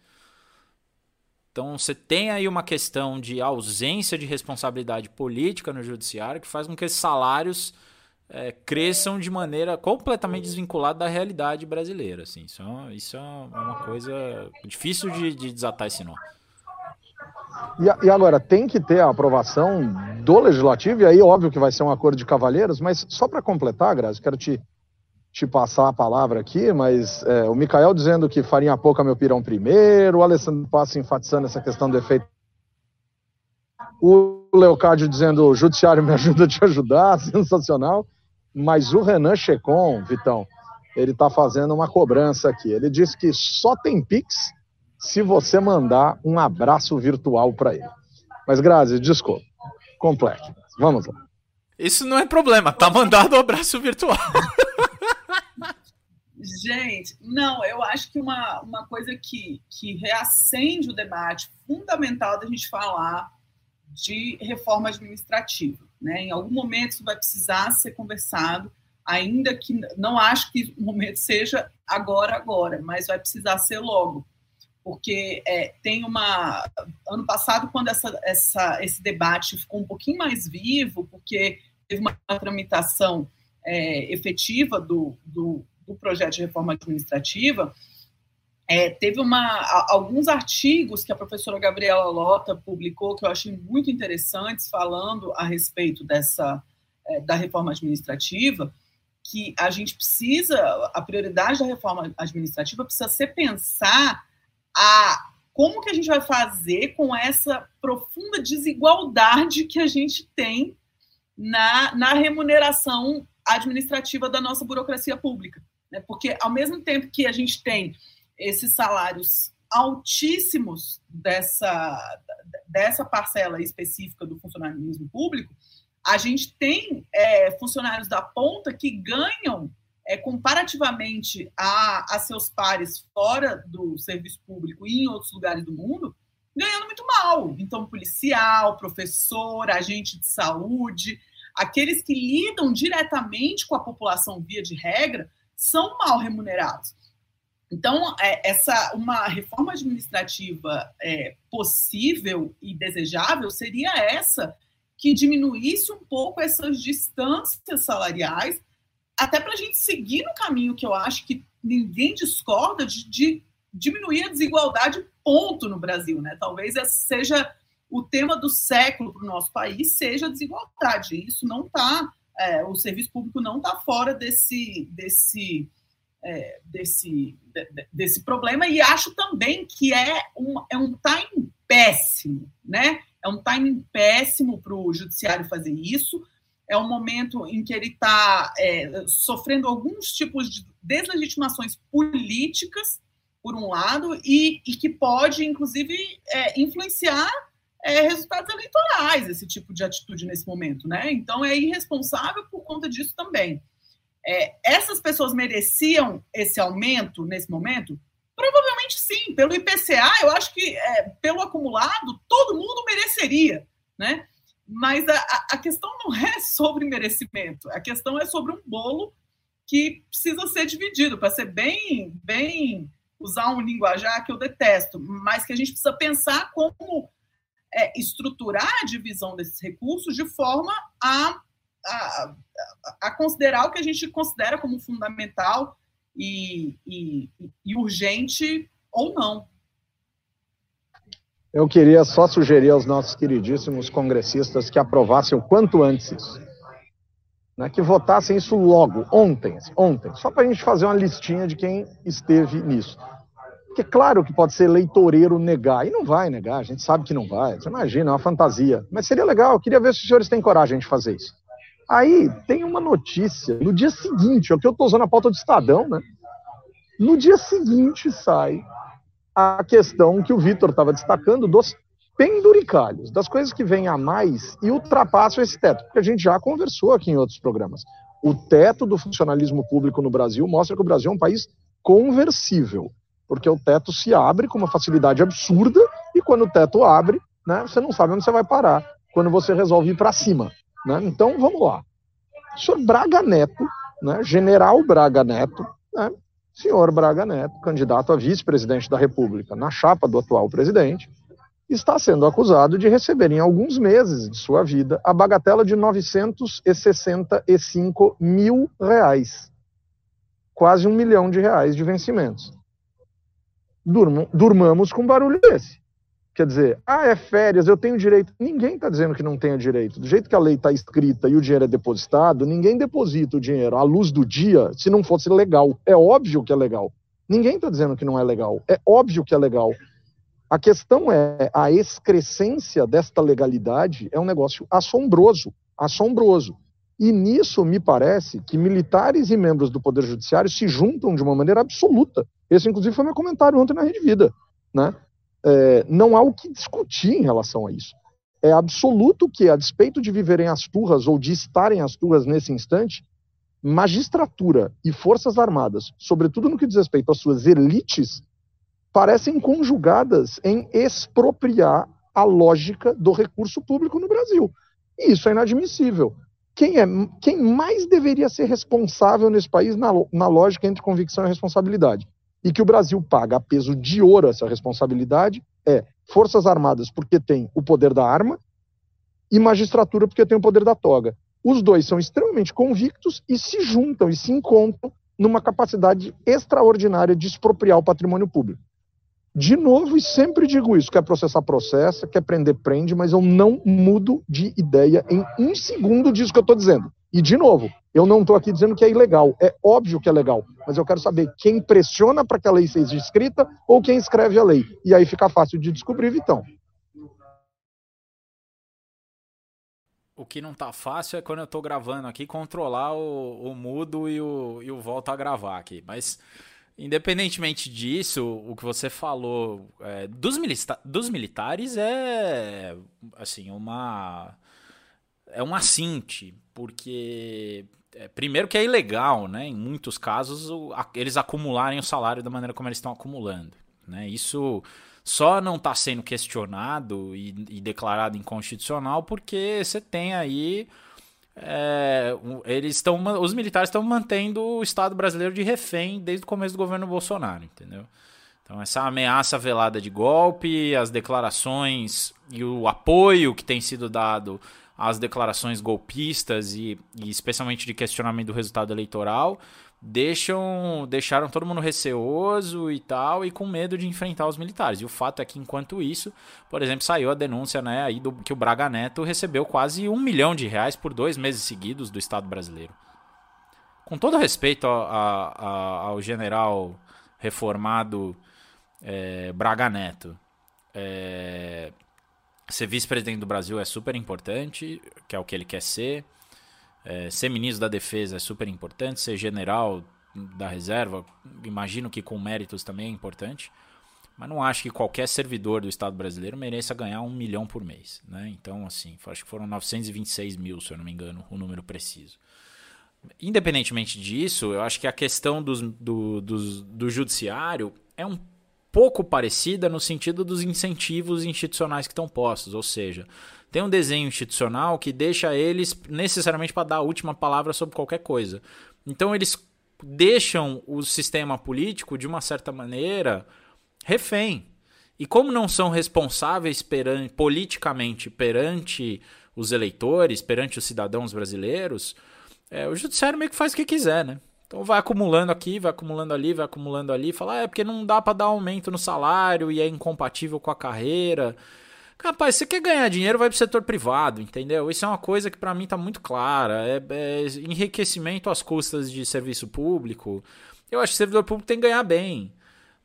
Então você tem aí uma questão de ausência de responsabilidade política no judiciário que faz com que esses salários é, cresçam de maneira completamente desvinculada da realidade brasileira. Assim. Isso, é, isso é uma coisa difícil de, de desatar esse nó. E, e, agora, tem que ter a aprovação do legislativo, e aí óbvio que vai ser um acordo de cavalheiros, mas só para completar, Grazi, quero te, te passar a palavra aqui, mas é, o Mikael dizendo que farinha pouca meu pirão primeiro, o Alessandro Passa enfatizando essa questão do efeito. O Leocádio dizendo o judiciário me ajuda a te ajudar, sensacional. Mas o Renan Checon, Vitão, ele está fazendo uma cobrança aqui. Ele disse que só tem Pix se você mandar um abraço virtual para ele. Mas, Grazi, desculpa. Complexo. Vamos lá. Isso não é problema, tá mandado o um abraço virtual. Gente, não, eu acho que uma, uma coisa que, que reacende o debate fundamental da gente falar de reforma administrativa. Né? Em algum momento isso vai precisar ser conversado, ainda que não acho que o momento seja agora, agora, mas vai precisar ser logo. Porque é, tem uma. Ano passado, quando essa, essa, esse debate ficou um pouquinho mais vivo, porque teve uma tramitação é, efetiva do, do, do projeto de reforma administrativa, é, teve uma, alguns artigos que a professora Gabriela Lota publicou que eu achei muito interessantes, falando a respeito dessa é, da reforma administrativa, que a gente precisa, a prioridade da reforma administrativa precisa ser pensar a como que a gente vai fazer com essa profunda desigualdade que a gente tem na, na remuneração administrativa da nossa burocracia pública. Né? Porque, ao mesmo tempo que a gente tem esses salários altíssimos dessa, dessa parcela específica do funcionalismo público, a gente tem é, funcionários da ponta que ganham, é, comparativamente a, a seus pares fora do serviço público e em outros lugares do mundo, ganhando muito mal. Então, policial, professor, agente de saúde, aqueles que lidam diretamente com a população via de regra, são mal remunerados. Então, é, essa uma reforma administrativa é, possível e desejável seria essa que diminuísse um pouco essas distâncias salariais, até para a gente seguir no caminho que eu acho que ninguém discorda de, de diminuir a desigualdade ponto no Brasil, né? Talvez seja o tema do século para o nosso país, seja a desigualdade. Isso não está, é, o serviço público não está fora desse, desse é, desse, desse problema e acho também que é um, é um time péssimo, né? É um time péssimo para o judiciário fazer isso. É um momento em que ele está é, sofrendo alguns tipos de deslegitimações políticas, por um lado, e, e que pode, inclusive, é, influenciar é, resultados eleitorais, esse tipo de atitude nesse momento, né? Então é irresponsável por conta disso também. É, essas pessoas mereciam esse aumento nesse momento? Provavelmente sim. Pelo IPCA, eu acho que é, pelo acumulado, todo mundo mereceria, né? Mas a, a questão não é sobre merecimento, a questão é sobre um bolo que precisa ser dividido, para ser bem, bem, usar um linguajar que eu detesto, mas que a gente precisa pensar como é, estruturar a divisão desses recursos de forma a a, a, considerar o que a gente considera como fundamental e, e, e urgente ou não. Eu queria só sugerir aos nossos queridíssimos congressistas que aprovassem o quanto antes isso. Né, que votassem isso logo, ontem, ontem, só para a gente fazer uma listinha de quem esteve nisso. que é claro que pode ser eleitoreiro negar, e não vai negar, a gente sabe que não vai, você imagina, é uma fantasia. Mas seria legal, eu queria ver se os senhores têm coragem de fazer isso. Aí tem uma notícia, no dia seguinte, é o que eu estou usando a pauta do Estadão, né? No dia seguinte sai a questão que o Vitor estava destacando dos penduricalhos, das coisas que vêm a mais e ultrapassam esse teto, porque a gente já conversou aqui em outros programas. O teto do funcionalismo público no Brasil mostra que o Brasil é um país conversível porque o teto se abre com uma facilidade absurda e quando o teto abre, né, você não sabe onde você vai parar quando você resolve ir para cima. Né? Então, vamos lá. O senhor Braga Neto, né, general Braga Neto, né, senhor Braga Neto, candidato a vice-presidente da República na chapa do atual presidente, está sendo acusado de receber em alguns meses de sua vida a bagatela de 965 mil reais. Quase um milhão de reais de vencimentos durmam, durmamos com barulho desse. Quer dizer, ah, é férias, eu tenho direito. Ninguém está dizendo que não tenha direito. Do jeito que a lei está escrita e o dinheiro é depositado, ninguém deposita o dinheiro à luz do dia se não fosse legal. É óbvio que é legal. Ninguém está dizendo que não é legal. É óbvio que é legal. A questão é a excrescência desta legalidade é um negócio assombroso, assombroso. E nisso me parece que militares e membros do Poder Judiciário se juntam de uma maneira absoluta. Esse, inclusive, foi meu comentário ontem na Rede Vida. Né? É, não há o que discutir em relação a isso. É absoluto que, a despeito de viverem as turras ou de estarem as turras nesse instante, magistratura e forças armadas, sobretudo no que diz respeito às suas elites, parecem conjugadas em expropriar a lógica do recurso público no Brasil. E isso é inadmissível quem, é, quem mais deveria ser responsável nesse país na, na lógica entre convicção e responsabilidade? E que o Brasil paga a peso de ouro essa responsabilidade é Forças Armadas porque tem o poder da arma e magistratura porque tem o poder da toga. Os dois são extremamente convictos e se juntam e se encontram numa capacidade extraordinária de expropriar o patrimônio público. De novo, e sempre digo isso: quer processar, processa, quer prender, prende, mas eu não mudo de ideia em um segundo disso que eu estou dizendo. E, de novo, eu não estou aqui dizendo que é ilegal. É óbvio que é legal, mas eu quero saber quem pressiona para que a lei seja escrita ou quem escreve a lei. E aí fica fácil de descobrir, Vitão. O que não tá fácil é quando eu tô gravando aqui, controlar o, o mudo e o, e o volta a gravar aqui. Mas Independentemente disso, o que você falou é, dos, milita dos militares é assim uma é um assinte, porque é, primeiro que é ilegal, né? Em muitos casos o, a, eles acumularem o salário da maneira como eles estão acumulando, né? Isso só não está sendo questionado e, e declarado inconstitucional porque você tem aí é, eles estão, os militares estão mantendo o Estado brasileiro de refém desde o começo do governo Bolsonaro, entendeu? Então essa ameaça velada de golpe, as declarações e o apoio que tem sido dado às declarações golpistas e, e especialmente de questionamento do resultado eleitoral deixam deixaram todo mundo receoso e tal e com medo de enfrentar os militares. E o fato é que enquanto isso, por exemplo, saiu a denúncia, né, aí do que o Braga Neto recebeu quase um milhão de reais por dois meses seguidos do Estado brasileiro. Com todo respeito a, a, a, ao general reformado é, Braga Neto, é, ser vice-presidente do Brasil é super importante, que é o que ele quer ser. É, ser ministro da defesa é super importante, ser general da reserva, imagino que com méritos também é importante, mas não acho que qualquer servidor do Estado brasileiro mereça ganhar um milhão por mês. Né? Então, assim, acho que foram 926 mil, se eu não me engano, o número preciso. Independentemente disso, eu acho que a questão dos, do, dos, do judiciário é um pouco parecida no sentido dos incentivos institucionais que estão postos, ou seja, tem um desenho institucional que deixa eles necessariamente para dar a última palavra sobre qualquer coisa. Então eles deixam o sistema político, de uma certa maneira, refém. E como não são responsáveis perante, politicamente perante os eleitores, perante os cidadãos brasileiros, é, o judiciário meio que faz o que quiser, né? Então vai acumulando aqui, vai acumulando ali, vai acumulando ali, fala, ah, é porque não dá para dar aumento no salário e é incompatível com a carreira. Rapaz, você quer ganhar dinheiro, vai pro setor privado, entendeu? Isso é uma coisa que para mim tá muito clara. É, é, enriquecimento às custas de serviço público. Eu acho que o servidor público tem que ganhar bem.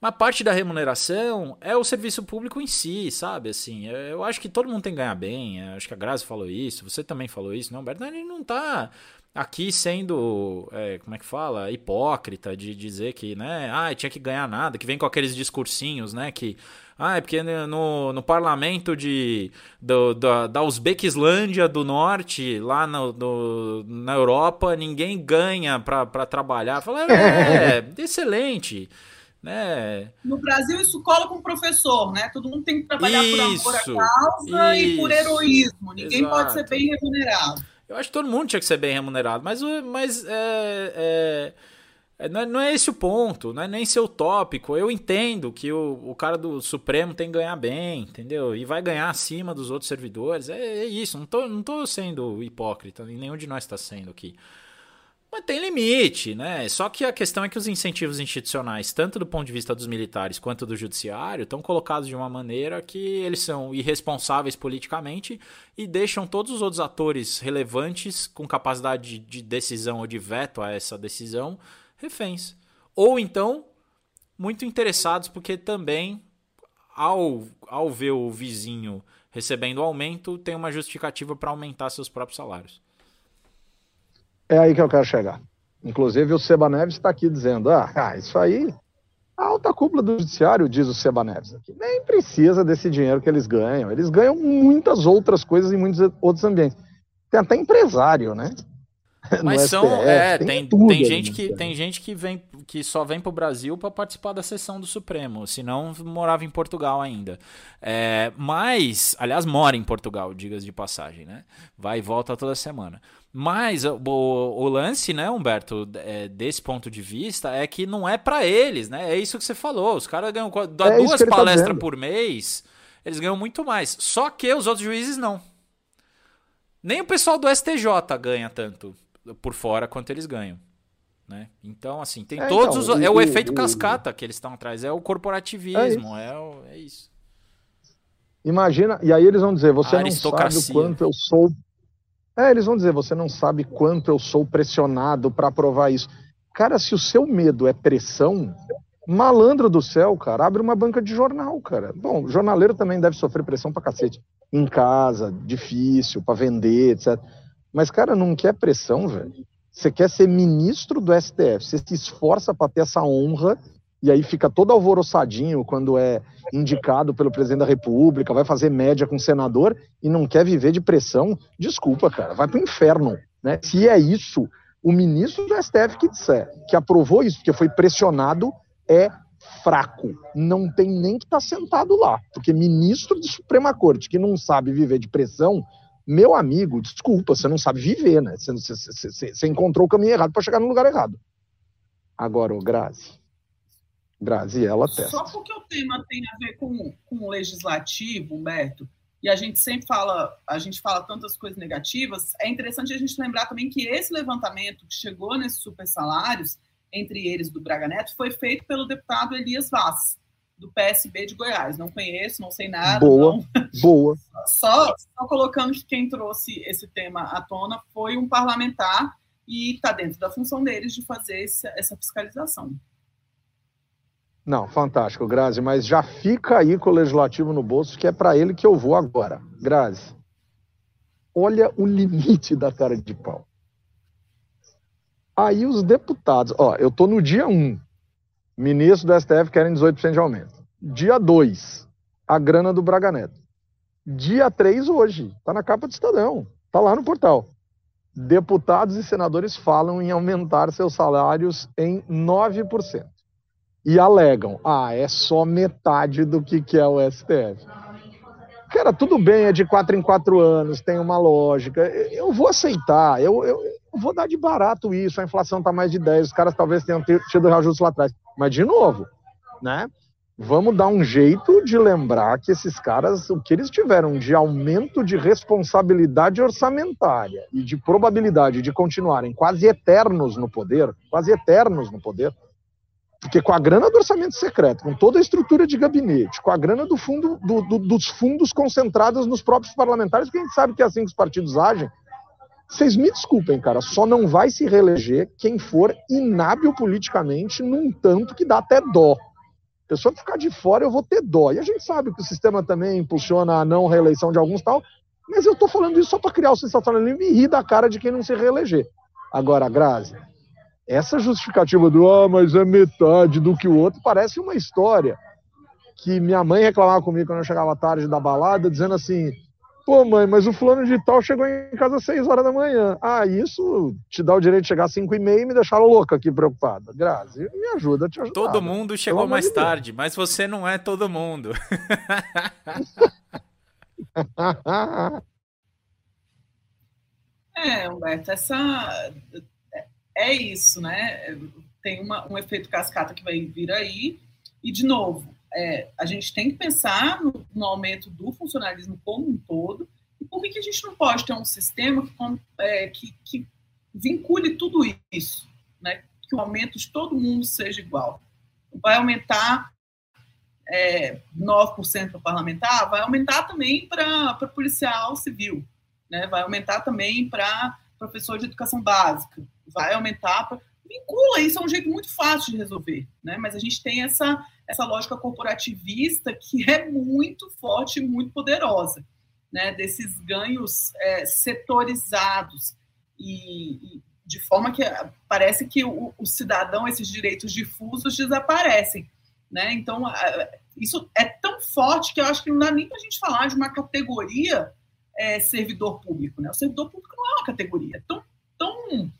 Mas parte da remuneração é o serviço público em si, sabe? Assim, eu acho que todo mundo tem que ganhar bem. Acho que a Grazi falou isso, você também falou isso, não, Humberto? Ele não tá aqui sendo, é, como é que fala, hipócrita de dizer que, né, ah, tinha que ganhar nada, que vem com aqueles discursinhos, né, que, ah, é porque no, no parlamento de, do, da, da Uzbequislândia do Norte, lá no, no, na Europa, ninguém ganha para trabalhar. Fala, é, excelente. Né? No Brasil, isso cola com o professor, né? Todo mundo tem que trabalhar isso, por amor à causa isso, e por heroísmo. Ninguém exato. pode ser bem remunerado. Eu acho que todo mundo tinha que ser bem remunerado, mas, mas é, é, é, não, é, não, é, esse o ponto, não é nem ser utópico. Eu entendo que o, o cara do Supremo tem que ganhar bem, entendeu? E vai ganhar acima dos outros servidores. É, é isso, não tô, não tô sendo hipócrita, nenhum de nós está sendo aqui. Mas tem limite, né? Só que a questão é que os incentivos institucionais, tanto do ponto de vista dos militares quanto do judiciário, estão colocados de uma maneira que eles são irresponsáveis politicamente e deixam todos os outros atores relevantes com capacidade de decisão ou de veto a essa decisão reféns. Ou então, muito interessados porque também, ao, ao ver o vizinho recebendo aumento, tem uma justificativa para aumentar seus próprios salários. É aí que eu quero chegar. Inclusive, o Seba Neves está aqui dizendo: ah, ah, isso aí, a alta cúpula do judiciário, diz o Seba Neves aqui, nem precisa desse dinheiro que eles ganham. Eles ganham muitas outras coisas em muitos outros ambientes. Tem até empresário, né? Mas são, STF, é, tem, tem, tem gente que tem gente que vem que só vem para o Brasil para participar da sessão do Supremo, senão morava em Portugal ainda. É, mas, aliás, mora em Portugal, digas de passagem, né? Vai e volta toda semana. Mas o, o, lance, né, Humberto, é, desse ponto de vista, é que não é para eles, né? É isso que você falou. Os caras ganham é duas tá palestras tá por mês, eles ganham muito mais. Só que os outros juízes não. Nem o pessoal do STJ ganha tanto por fora quanto eles ganham. Né? Então, assim, tem é, todos então, os. é o, o efeito o, cascata que eles estão atrás, é o corporativismo, é isso. É, é isso. Imagina, e aí eles vão dizer: você não sabe o quanto eu sou é, eles vão dizer, você não sabe quanto eu sou pressionado para provar isso. Cara, se o seu medo é pressão, malandro do céu, cara, abre uma banca de jornal, cara. Bom, jornaleiro também deve sofrer pressão pra cacete. Em casa, difícil, para vender, etc. Mas, cara, não quer pressão, velho. Você quer ser ministro do STF, você se esforça para ter essa honra e aí fica todo alvoroçadinho quando é indicado pelo presidente da República, vai fazer média com o senador e não quer viver de pressão, desculpa, cara, vai pro inferno. Né? Se é isso, o ministro do STF que disser que aprovou isso, porque foi pressionado, é fraco. Não tem nem que estar tá sentado lá, porque ministro de Suprema Corte que não sabe viver de pressão, meu amigo, desculpa, você não sabe viver, né? Você, você, você, você encontrou o caminho errado para chegar no lugar errado. Agora, o Grazi, Graziella testa. Só porque o tema tem a ver com, com o legislativo, Humberto, e a gente sempre fala, a gente fala tantas coisas negativas, é interessante a gente lembrar também que esse levantamento que chegou nesses super salários, entre eles do Braga Neto, foi feito pelo deputado Elias Vaz, do PSB de Goiás. Não conheço, não sei nada. Boa, não. boa. Só, só colocando que quem trouxe esse tema à tona foi um parlamentar e está dentro da função deles de fazer essa, essa fiscalização. Não, fantástico, Grazi, mas já fica aí com o legislativo no bolso, que é para ele que eu vou agora. Grazi, olha o limite da cara de pau. Aí os deputados, ó, eu tô no dia 1, ministro do STF querem 18% de aumento. Dia 2, a grana do Braga Neto. Dia 3 hoje, tá na capa do Estadão, tá lá no portal. Deputados e senadores falam em aumentar seus salários em 9% e alegam: ah, é só metade do que, que é o STF. Cara, tudo bem, é de quatro em quatro anos, tem uma lógica. Eu vou aceitar, eu, eu, eu vou dar de barato isso. A inflação está mais de 10, os caras talvez tenham tido reajuste lá atrás. Mas, de novo, né? Vamos dar um jeito de lembrar que esses caras, o que eles tiveram de aumento de responsabilidade orçamentária e de probabilidade de continuarem quase eternos no poder, quase eternos no poder, porque com a grana do orçamento secreto, com toda a estrutura de gabinete, com a grana do fundo, do, do, dos fundos concentrados nos próprios parlamentares, porque a gente sabe que é assim que os partidos agem, vocês me desculpem, cara, só não vai se reeleger quem for inábil politicamente num tanto que dá até dó. pessoa que ficar de fora, eu vou ter dó. E a gente sabe que o sistema também impulsiona a não reeleição de alguns tal, mas eu estou falando isso só para criar o sensacionalismo e rir da cara de quem não se reeleger. Agora, Grazi, essa justificativa do ah, mas é metade do que o outro parece uma história que minha mãe reclamava comigo quando eu chegava tarde da balada, dizendo assim: Pô, mãe, mas o fulano de tal chegou em casa às 6 horas da manhã. Ah, isso te dá o direito de chegar às 5 e meia e me deixar louca aqui preocupada. Grazi, me ajuda a te ajudar. Todo mundo chegou mais de tarde, mas você não é todo mundo. é, Humberto, essa. É isso, né? Tem uma, um efeito cascata que vai vir aí. E, de novo, é, a gente tem que pensar no, no, aumento do funcionalismo como um todo. E por que, que a gente não pode ter um sistema que, é, que, que vincule tudo isso? Né? Que o aumento de todo mundo seja igual. Vai aumentar é, 9% para parlamentar, vai aumentar também para policial civil, né? vai aumentar também para professor de educação básica, vai aumentar vincula isso, é um jeito muito fácil de resolver, né? Mas a gente tem essa, essa lógica corporativista que é muito forte e muito poderosa, né? Desses ganhos é, setorizados e, e, de forma que parece que o, o, cidadão, esses direitos difusos desaparecem, né? Então isso é tão forte que eu acho que não dá nem para a gente falar de uma categoria é, servidor público, né? O servidor público não é uma categoria tão, tão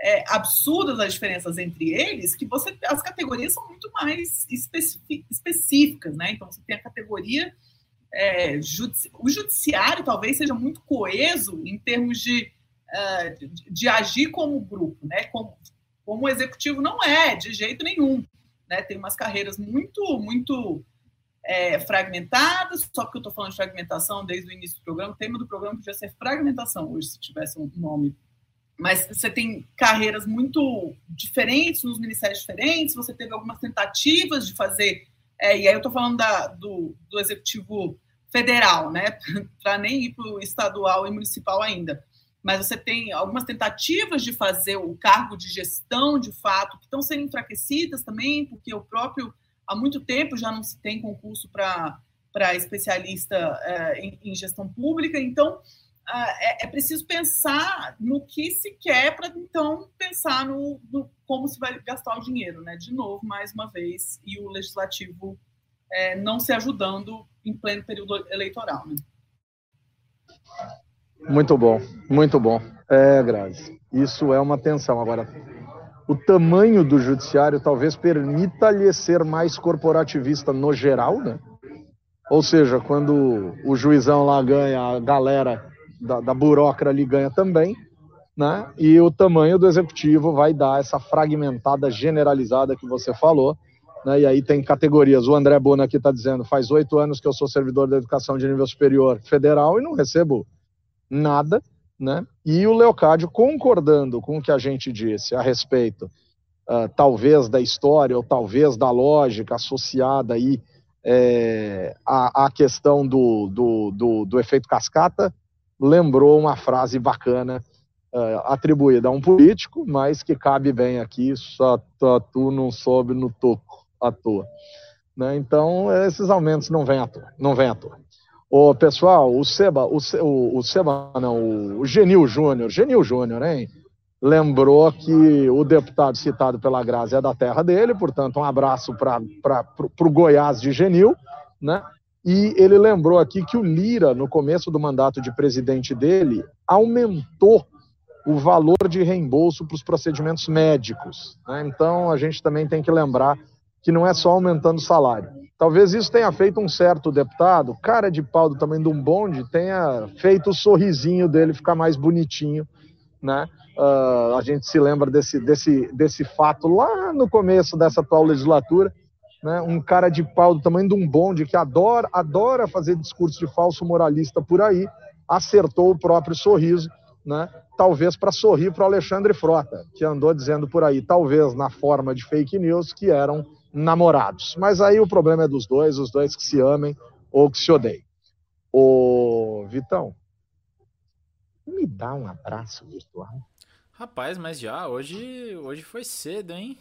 é, absurdas as diferenças entre eles que você as categorias são muito mais específicas, né? Então você tem a categoria é, judici o judiciário talvez seja muito coeso em termos de, uh, de, de, agir como grupo, né? Como, como o executivo não é de jeito nenhum, né? Tem umas carreiras muito muito é, fragmentadas, só porque eu estou falando de fragmentação desde o início do programa, o tema do programa podia ser fragmentação hoje, se tivesse um nome mas você tem carreiras muito diferentes nos ministérios diferentes, você teve algumas tentativas de fazer, é, e aí eu estou falando da, do, do executivo federal, né, para nem ir para o estadual e municipal ainda, mas você tem algumas tentativas de fazer o cargo de gestão, de fato, que estão sendo enfraquecidas também, porque o próprio, há muito tempo já não se tem concurso para especialista é, em, em gestão pública, então é, é, preciso pensar no que se quer para então pensar no, no, como se vai gastar o dinheiro, né? De novo, mais uma vez, e o legislativo é, não se ajudando em pleno período eleitoral. Né? Muito bom, muito bom. É, Grazi, isso é uma tensão. Agora, o tamanho do judiciário talvez permita-lhe ser mais corporativista no geral, né? Ou seja, quando o juizão lá ganha, a galera da, da burocra ali ganha também, né? E o tamanho do executivo vai dar essa fragmentada generalizada que você falou, né? E aí tem categorias. O André Bona aqui está dizendo: faz oito anos que eu sou servidor da educação de nível superior federal e não recebo nada, né? E o Leocádio concordando com o que a gente disse a respeito, uh, talvez da história ou talvez da lógica associada aí é, à, questão do, do, do, do efeito cascata, lembrou uma frase bacana uh, atribuída a um político, mas que cabe bem aqui, só tu não soube no toco à toa. Né? Então, esses aumentos não vêm à toa. Não vêm à toa. O pessoal, o Seba, o, o Seba, não, o Genil Júnior, Genil Júnior, hein? Lembrou que o deputado citado pela Grazi é da terra dele, portanto, um abraço para o Goiás de Genil, né? E ele lembrou aqui que o Lira, no começo do mandato de presidente dele, aumentou o valor de reembolso para os procedimentos médicos. Né? Então, a gente também tem que lembrar que não é só aumentando o salário. Talvez isso tenha feito um certo deputado, cara de pau do tamanho de um bonde, tenha feito o sorrisinho dele ficar mais bonitinho, né? Uh, a gente se lembra desse, desse, desse fato lá no começo dessa atual legislatura, né, um cara de pau do tamanho de um bonde que adora, adora fazer discurso de falso moralista por aí, acertou o próprio sorriso, né, talvez para sorrir para o Alexandre Frota, que andou dizendo por aí, talvez na forma de fake news, que eram namorados. Mas aí o problema é dos dois, os dois que se amem ou que se odeiem. Ô, Vitão, me dá um abraço virtual. Rapaz, mas já hoje, hoje foi cedo, hein?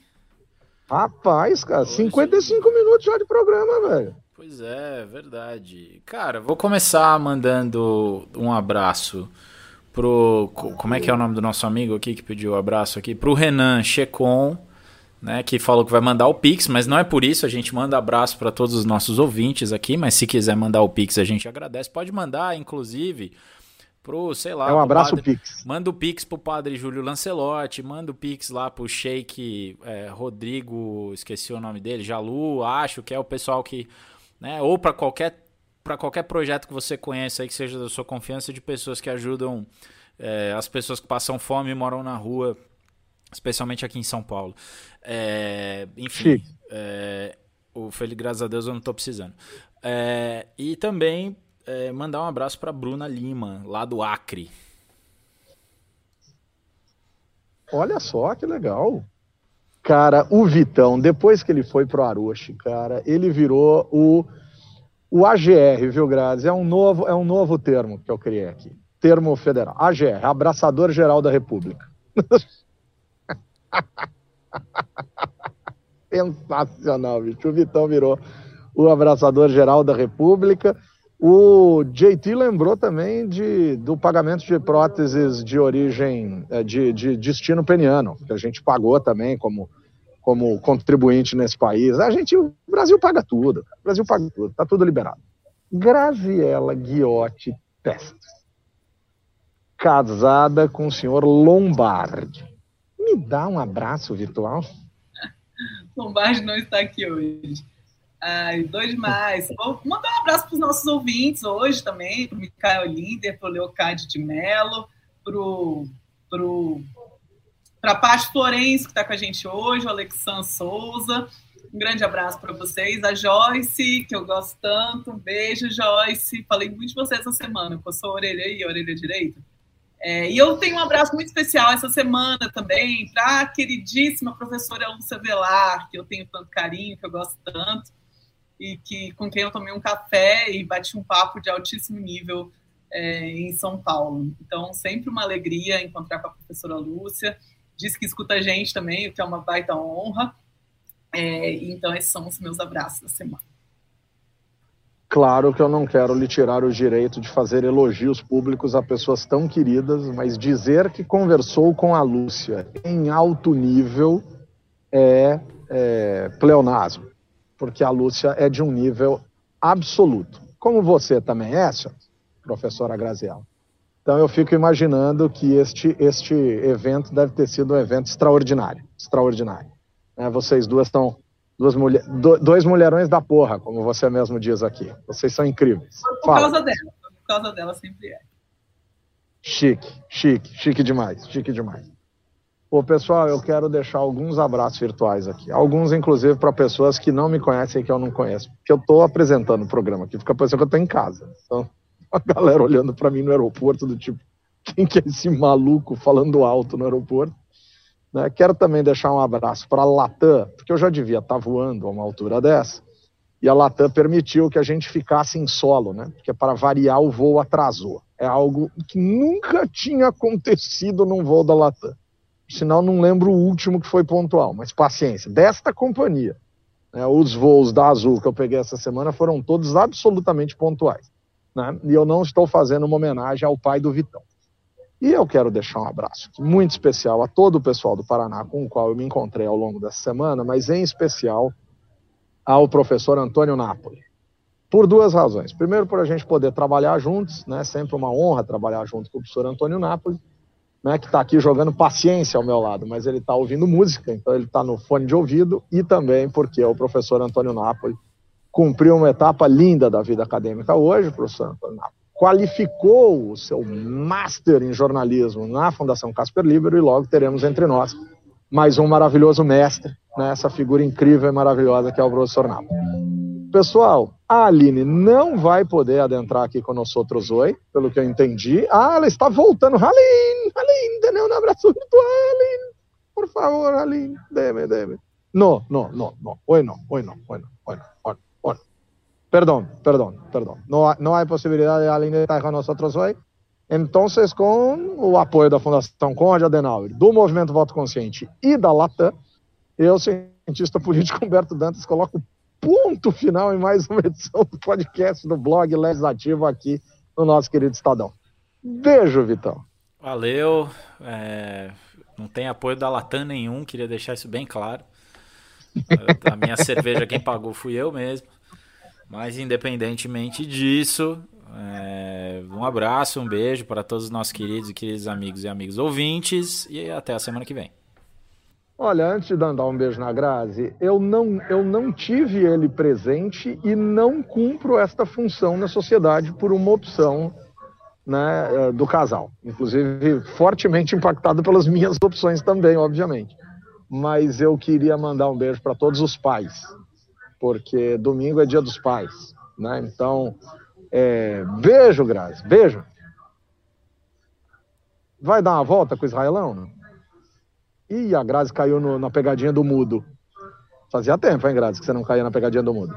Rapaz, cara, Hoje... 55 minutos já de programa, velho. Pois é, verdade. Cara, vou começar mandando um abraço pro. Como é que é o nome do nosso amigo aqui que pediu o um abraço aqui? Pro Renan Checon, né? Que falou que vai mandar o Pix, mas não é por isso, a gente manda abraço para todos os nossos ouvintes aqui, mas se quiser mandar o Pix, a gente agradece. Pode mandar, inclusive. Pro, sei lá. É um abraço padre, Pix. Manda o Pix pro padre Júlio Lancelotti, manda o Pix lá pro Sheik é, Rodrigo, esqueci o nome dele, Jalu, acho que é o pessoal que né? Ou para qualquer para qualquer projeto que você conheça aí que seja da sua confiança de pessoas que ajudam é, as pessoas que passam fome e moram na rua, especialmente aqui em São Paulo. É, enfim, é, o Feliz, graças a Deus, eu não estou precisando. É, e também é, mandar um abraço para Bruna Lima, lá do Acre. Olha só que legal. Cara, o Vitão, depois que ele foi pro Aroche, cara, ele virou o, o AGR, viu, Graz? É um, novo, é um novo termo que eu criei aqui. Termo federal. AGR, Abraçador Geral da República. Sensacional, bicho. O Vitão virou o abraçador geral da República. O JT lembrou também de, do pagamento de próteses de origem, é, de, de destino peniano, que a gente pagou também como, como contribuinte nesse país. A gente, o Brasil paga tudo, o Brasil paga tudo, tá tudo liberado. Graziela Guiotti Testa, casada com o senhor Lombardi. Me dá um abraço virtual? Lombardi não está aqui hoje. Ai, dois demais. Vou mandar um abraço para os nossos ouvintes hoje também, para o Micael Linder, para o Leocádio de Mello, para pro, a Paty Florencio, que está com a gente hoje, o Alexandre Souza. Um grande abraço para vocês. A Joyce, que eu gosto tanto. Um beijo, Joyce. Falei muito de você essa semana. Coçou a orelha aí, a orelha direita. É, e eu tenho um abraço muito especial essa semana também para a queridíssima professora Lúcia Velar, que eu tenho tanto carinho, que eu gosto tanto e que com quem eu tomei um café e bati um papo de altíssimo nível é, em São Paulo. Então, sempre uma alegria encontrar com a professora Lúcia. Diz que escuta a gente também, o que é uma baita honra. É, então, esses são os meus abraços da semana. Claro que eu não quero lhe tirar o direito de fazer elogios públicos a pessoas tão queridas, mas dizer que conversou com a Lúcia em alto nível é, é pleonasmo porque a Lúcia é de um nível absoluto. Como você também é, senhor, professora Graziella. Então eu fico imaginando que este, este evento deve ter sido um evento extraordinário. Extraordinário. É, vocês duas estão. Duas mulher, do, dois mulherões da porra, como você mesmo diz aqui. Vocês são incríveis. Por Fala. causa dela. Por causa dela sempre é. Chique, chique, chique demais, chique demais. Ô, pessoal, eu quero deixar alguns abraços virtuais aqui. Alguns, inclusive, para pessoas que não me conhecem e que eu não conheço. Porque eu estou apresentando o programa aqui, fica parecendo que eu estou em casa. Então, a galera olhando para mim no aeroporto, do tipo, quem que é esse maluco falando alto no aeroporto? Né? Quero também deixar um abraço para a Latam, porque eu já devia estar tá voando a uma altura dessa, e a Latam permitiu que a gente ficasse em solo, né? Porque para variar o voo atrasou. É algo que nunca tinha acontecido num voo da Latam sinal não lembro o último que foi pontual, mas paciência. Desta companhia, né, os voos da Azul que eu peguei essa semana foram todos absolutamente pontuais. Né? E eu não estou fazendo uma homenagem ao pai do Vitão. E eu quero deixar um abraço muito especial a todo o pessoal do Paraná com o qual eu me encontrei ao longo dessa semana, mas em especial ao professor Antônio Napoli. Por duas razões. Primeiro, por a gente poder trabalhar juntos, né? Sempre uma honra trabalhar junto com o professor Antônio Napoli né, que está aqui jogando paciência ao meu lado, mas ele está ouvindo música, então ele está no fone de ouvido e também porque o professor Antônio Napoli cumpriu uma etapa linda da vida acadêmica hoje, professor Antônio Napoli qualificou o seu master em jornalismo na Fundação Casper Libero e logo teremos entre nós mais um maravilhoso mestre, né, essa figura incrível e maravilhosa que é o professor Napoli. Pessoal, a Aline não vai poder adentrar aqui conosco hoje, pelo que eu entendi. Ah, ela está voltando. Aline, Aline, dê um abraço virtual, Aline. Por favor, Aline. No, no, no, no. Hoy no, hoy no, hoy no, hoy no, hoy no. Hoy no. Perdón, perdón, perdón. No, no hay posibilidad de Aline estar con nosotros hoy. Então, com o apoio da Fundação Conde Adenauer, do Movimento Voto Consciente e da Latam, eu cientista político Humberto Dantas coloca o ponto final em mais uma edição do podcast do blog Legislativo aqui no nosso querido Estadão. Beijo, Vitão. Valeu. É, não tem apoio da Latam nenhum, queria deixar isso bem claro. A minha cerveja quem pagou fui eu mesmo. Mas independentemente disso, é, um abraço, um beijo para todos os nossos queridos e queridos amigos e amigos ouvintes e até a semana que vem. Olha, antes de dar um beijo na Grazi, eu não, eu não tive ele presente e não cumpro esta função na sociedade por uma opção né, eh, do casal. Inclusive, fortemente impactado pelas minhas opções também, obviamente. Mas eu queria mandar um beijo para todos os pais, porque domingo é dia dos pais. Né? Então, é, beijo, Grazi, beijo. Vai dar uma volta com o Israelão? Ih, a Grazi caiu no, na pegadinha do mudo. Fazia tempo, hein, Grazi, que você não caía na pegadinha do mudo.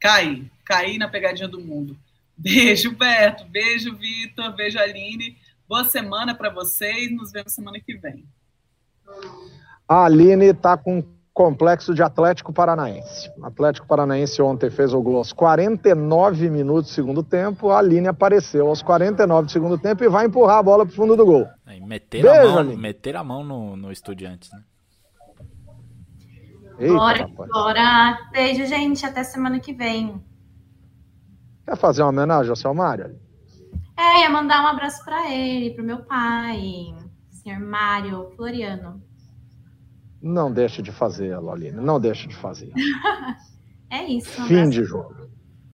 Caí, caí na pegadinha do mundo. Beijo, Beto. Beijo, Vitor. Beijo, Aline. Boa semana para vocês. Nos vemos semana que vem. A Aline está com complexo de Atlético Paranaense. Atlético Paranaense ontem fez o gol aos 49 minutos do segundo tempo. A Aline apareceu aos 49 do segundo tempo e vai empurrar a bola para o fundo do gol. É, meter, Beijo, a mão, meter a mão no, no Estudiantes, né? Eita, bora, bora. Beijo, gente. Até semana que vem. Quer fazer uma homenagem ao seu Mário? É, ia mandar um abraço para ele, para o meu pai, senhor Mário Floriano. Não deixe de fazer, Loline. Não deixe de fazer. é isso. Fim de jogo.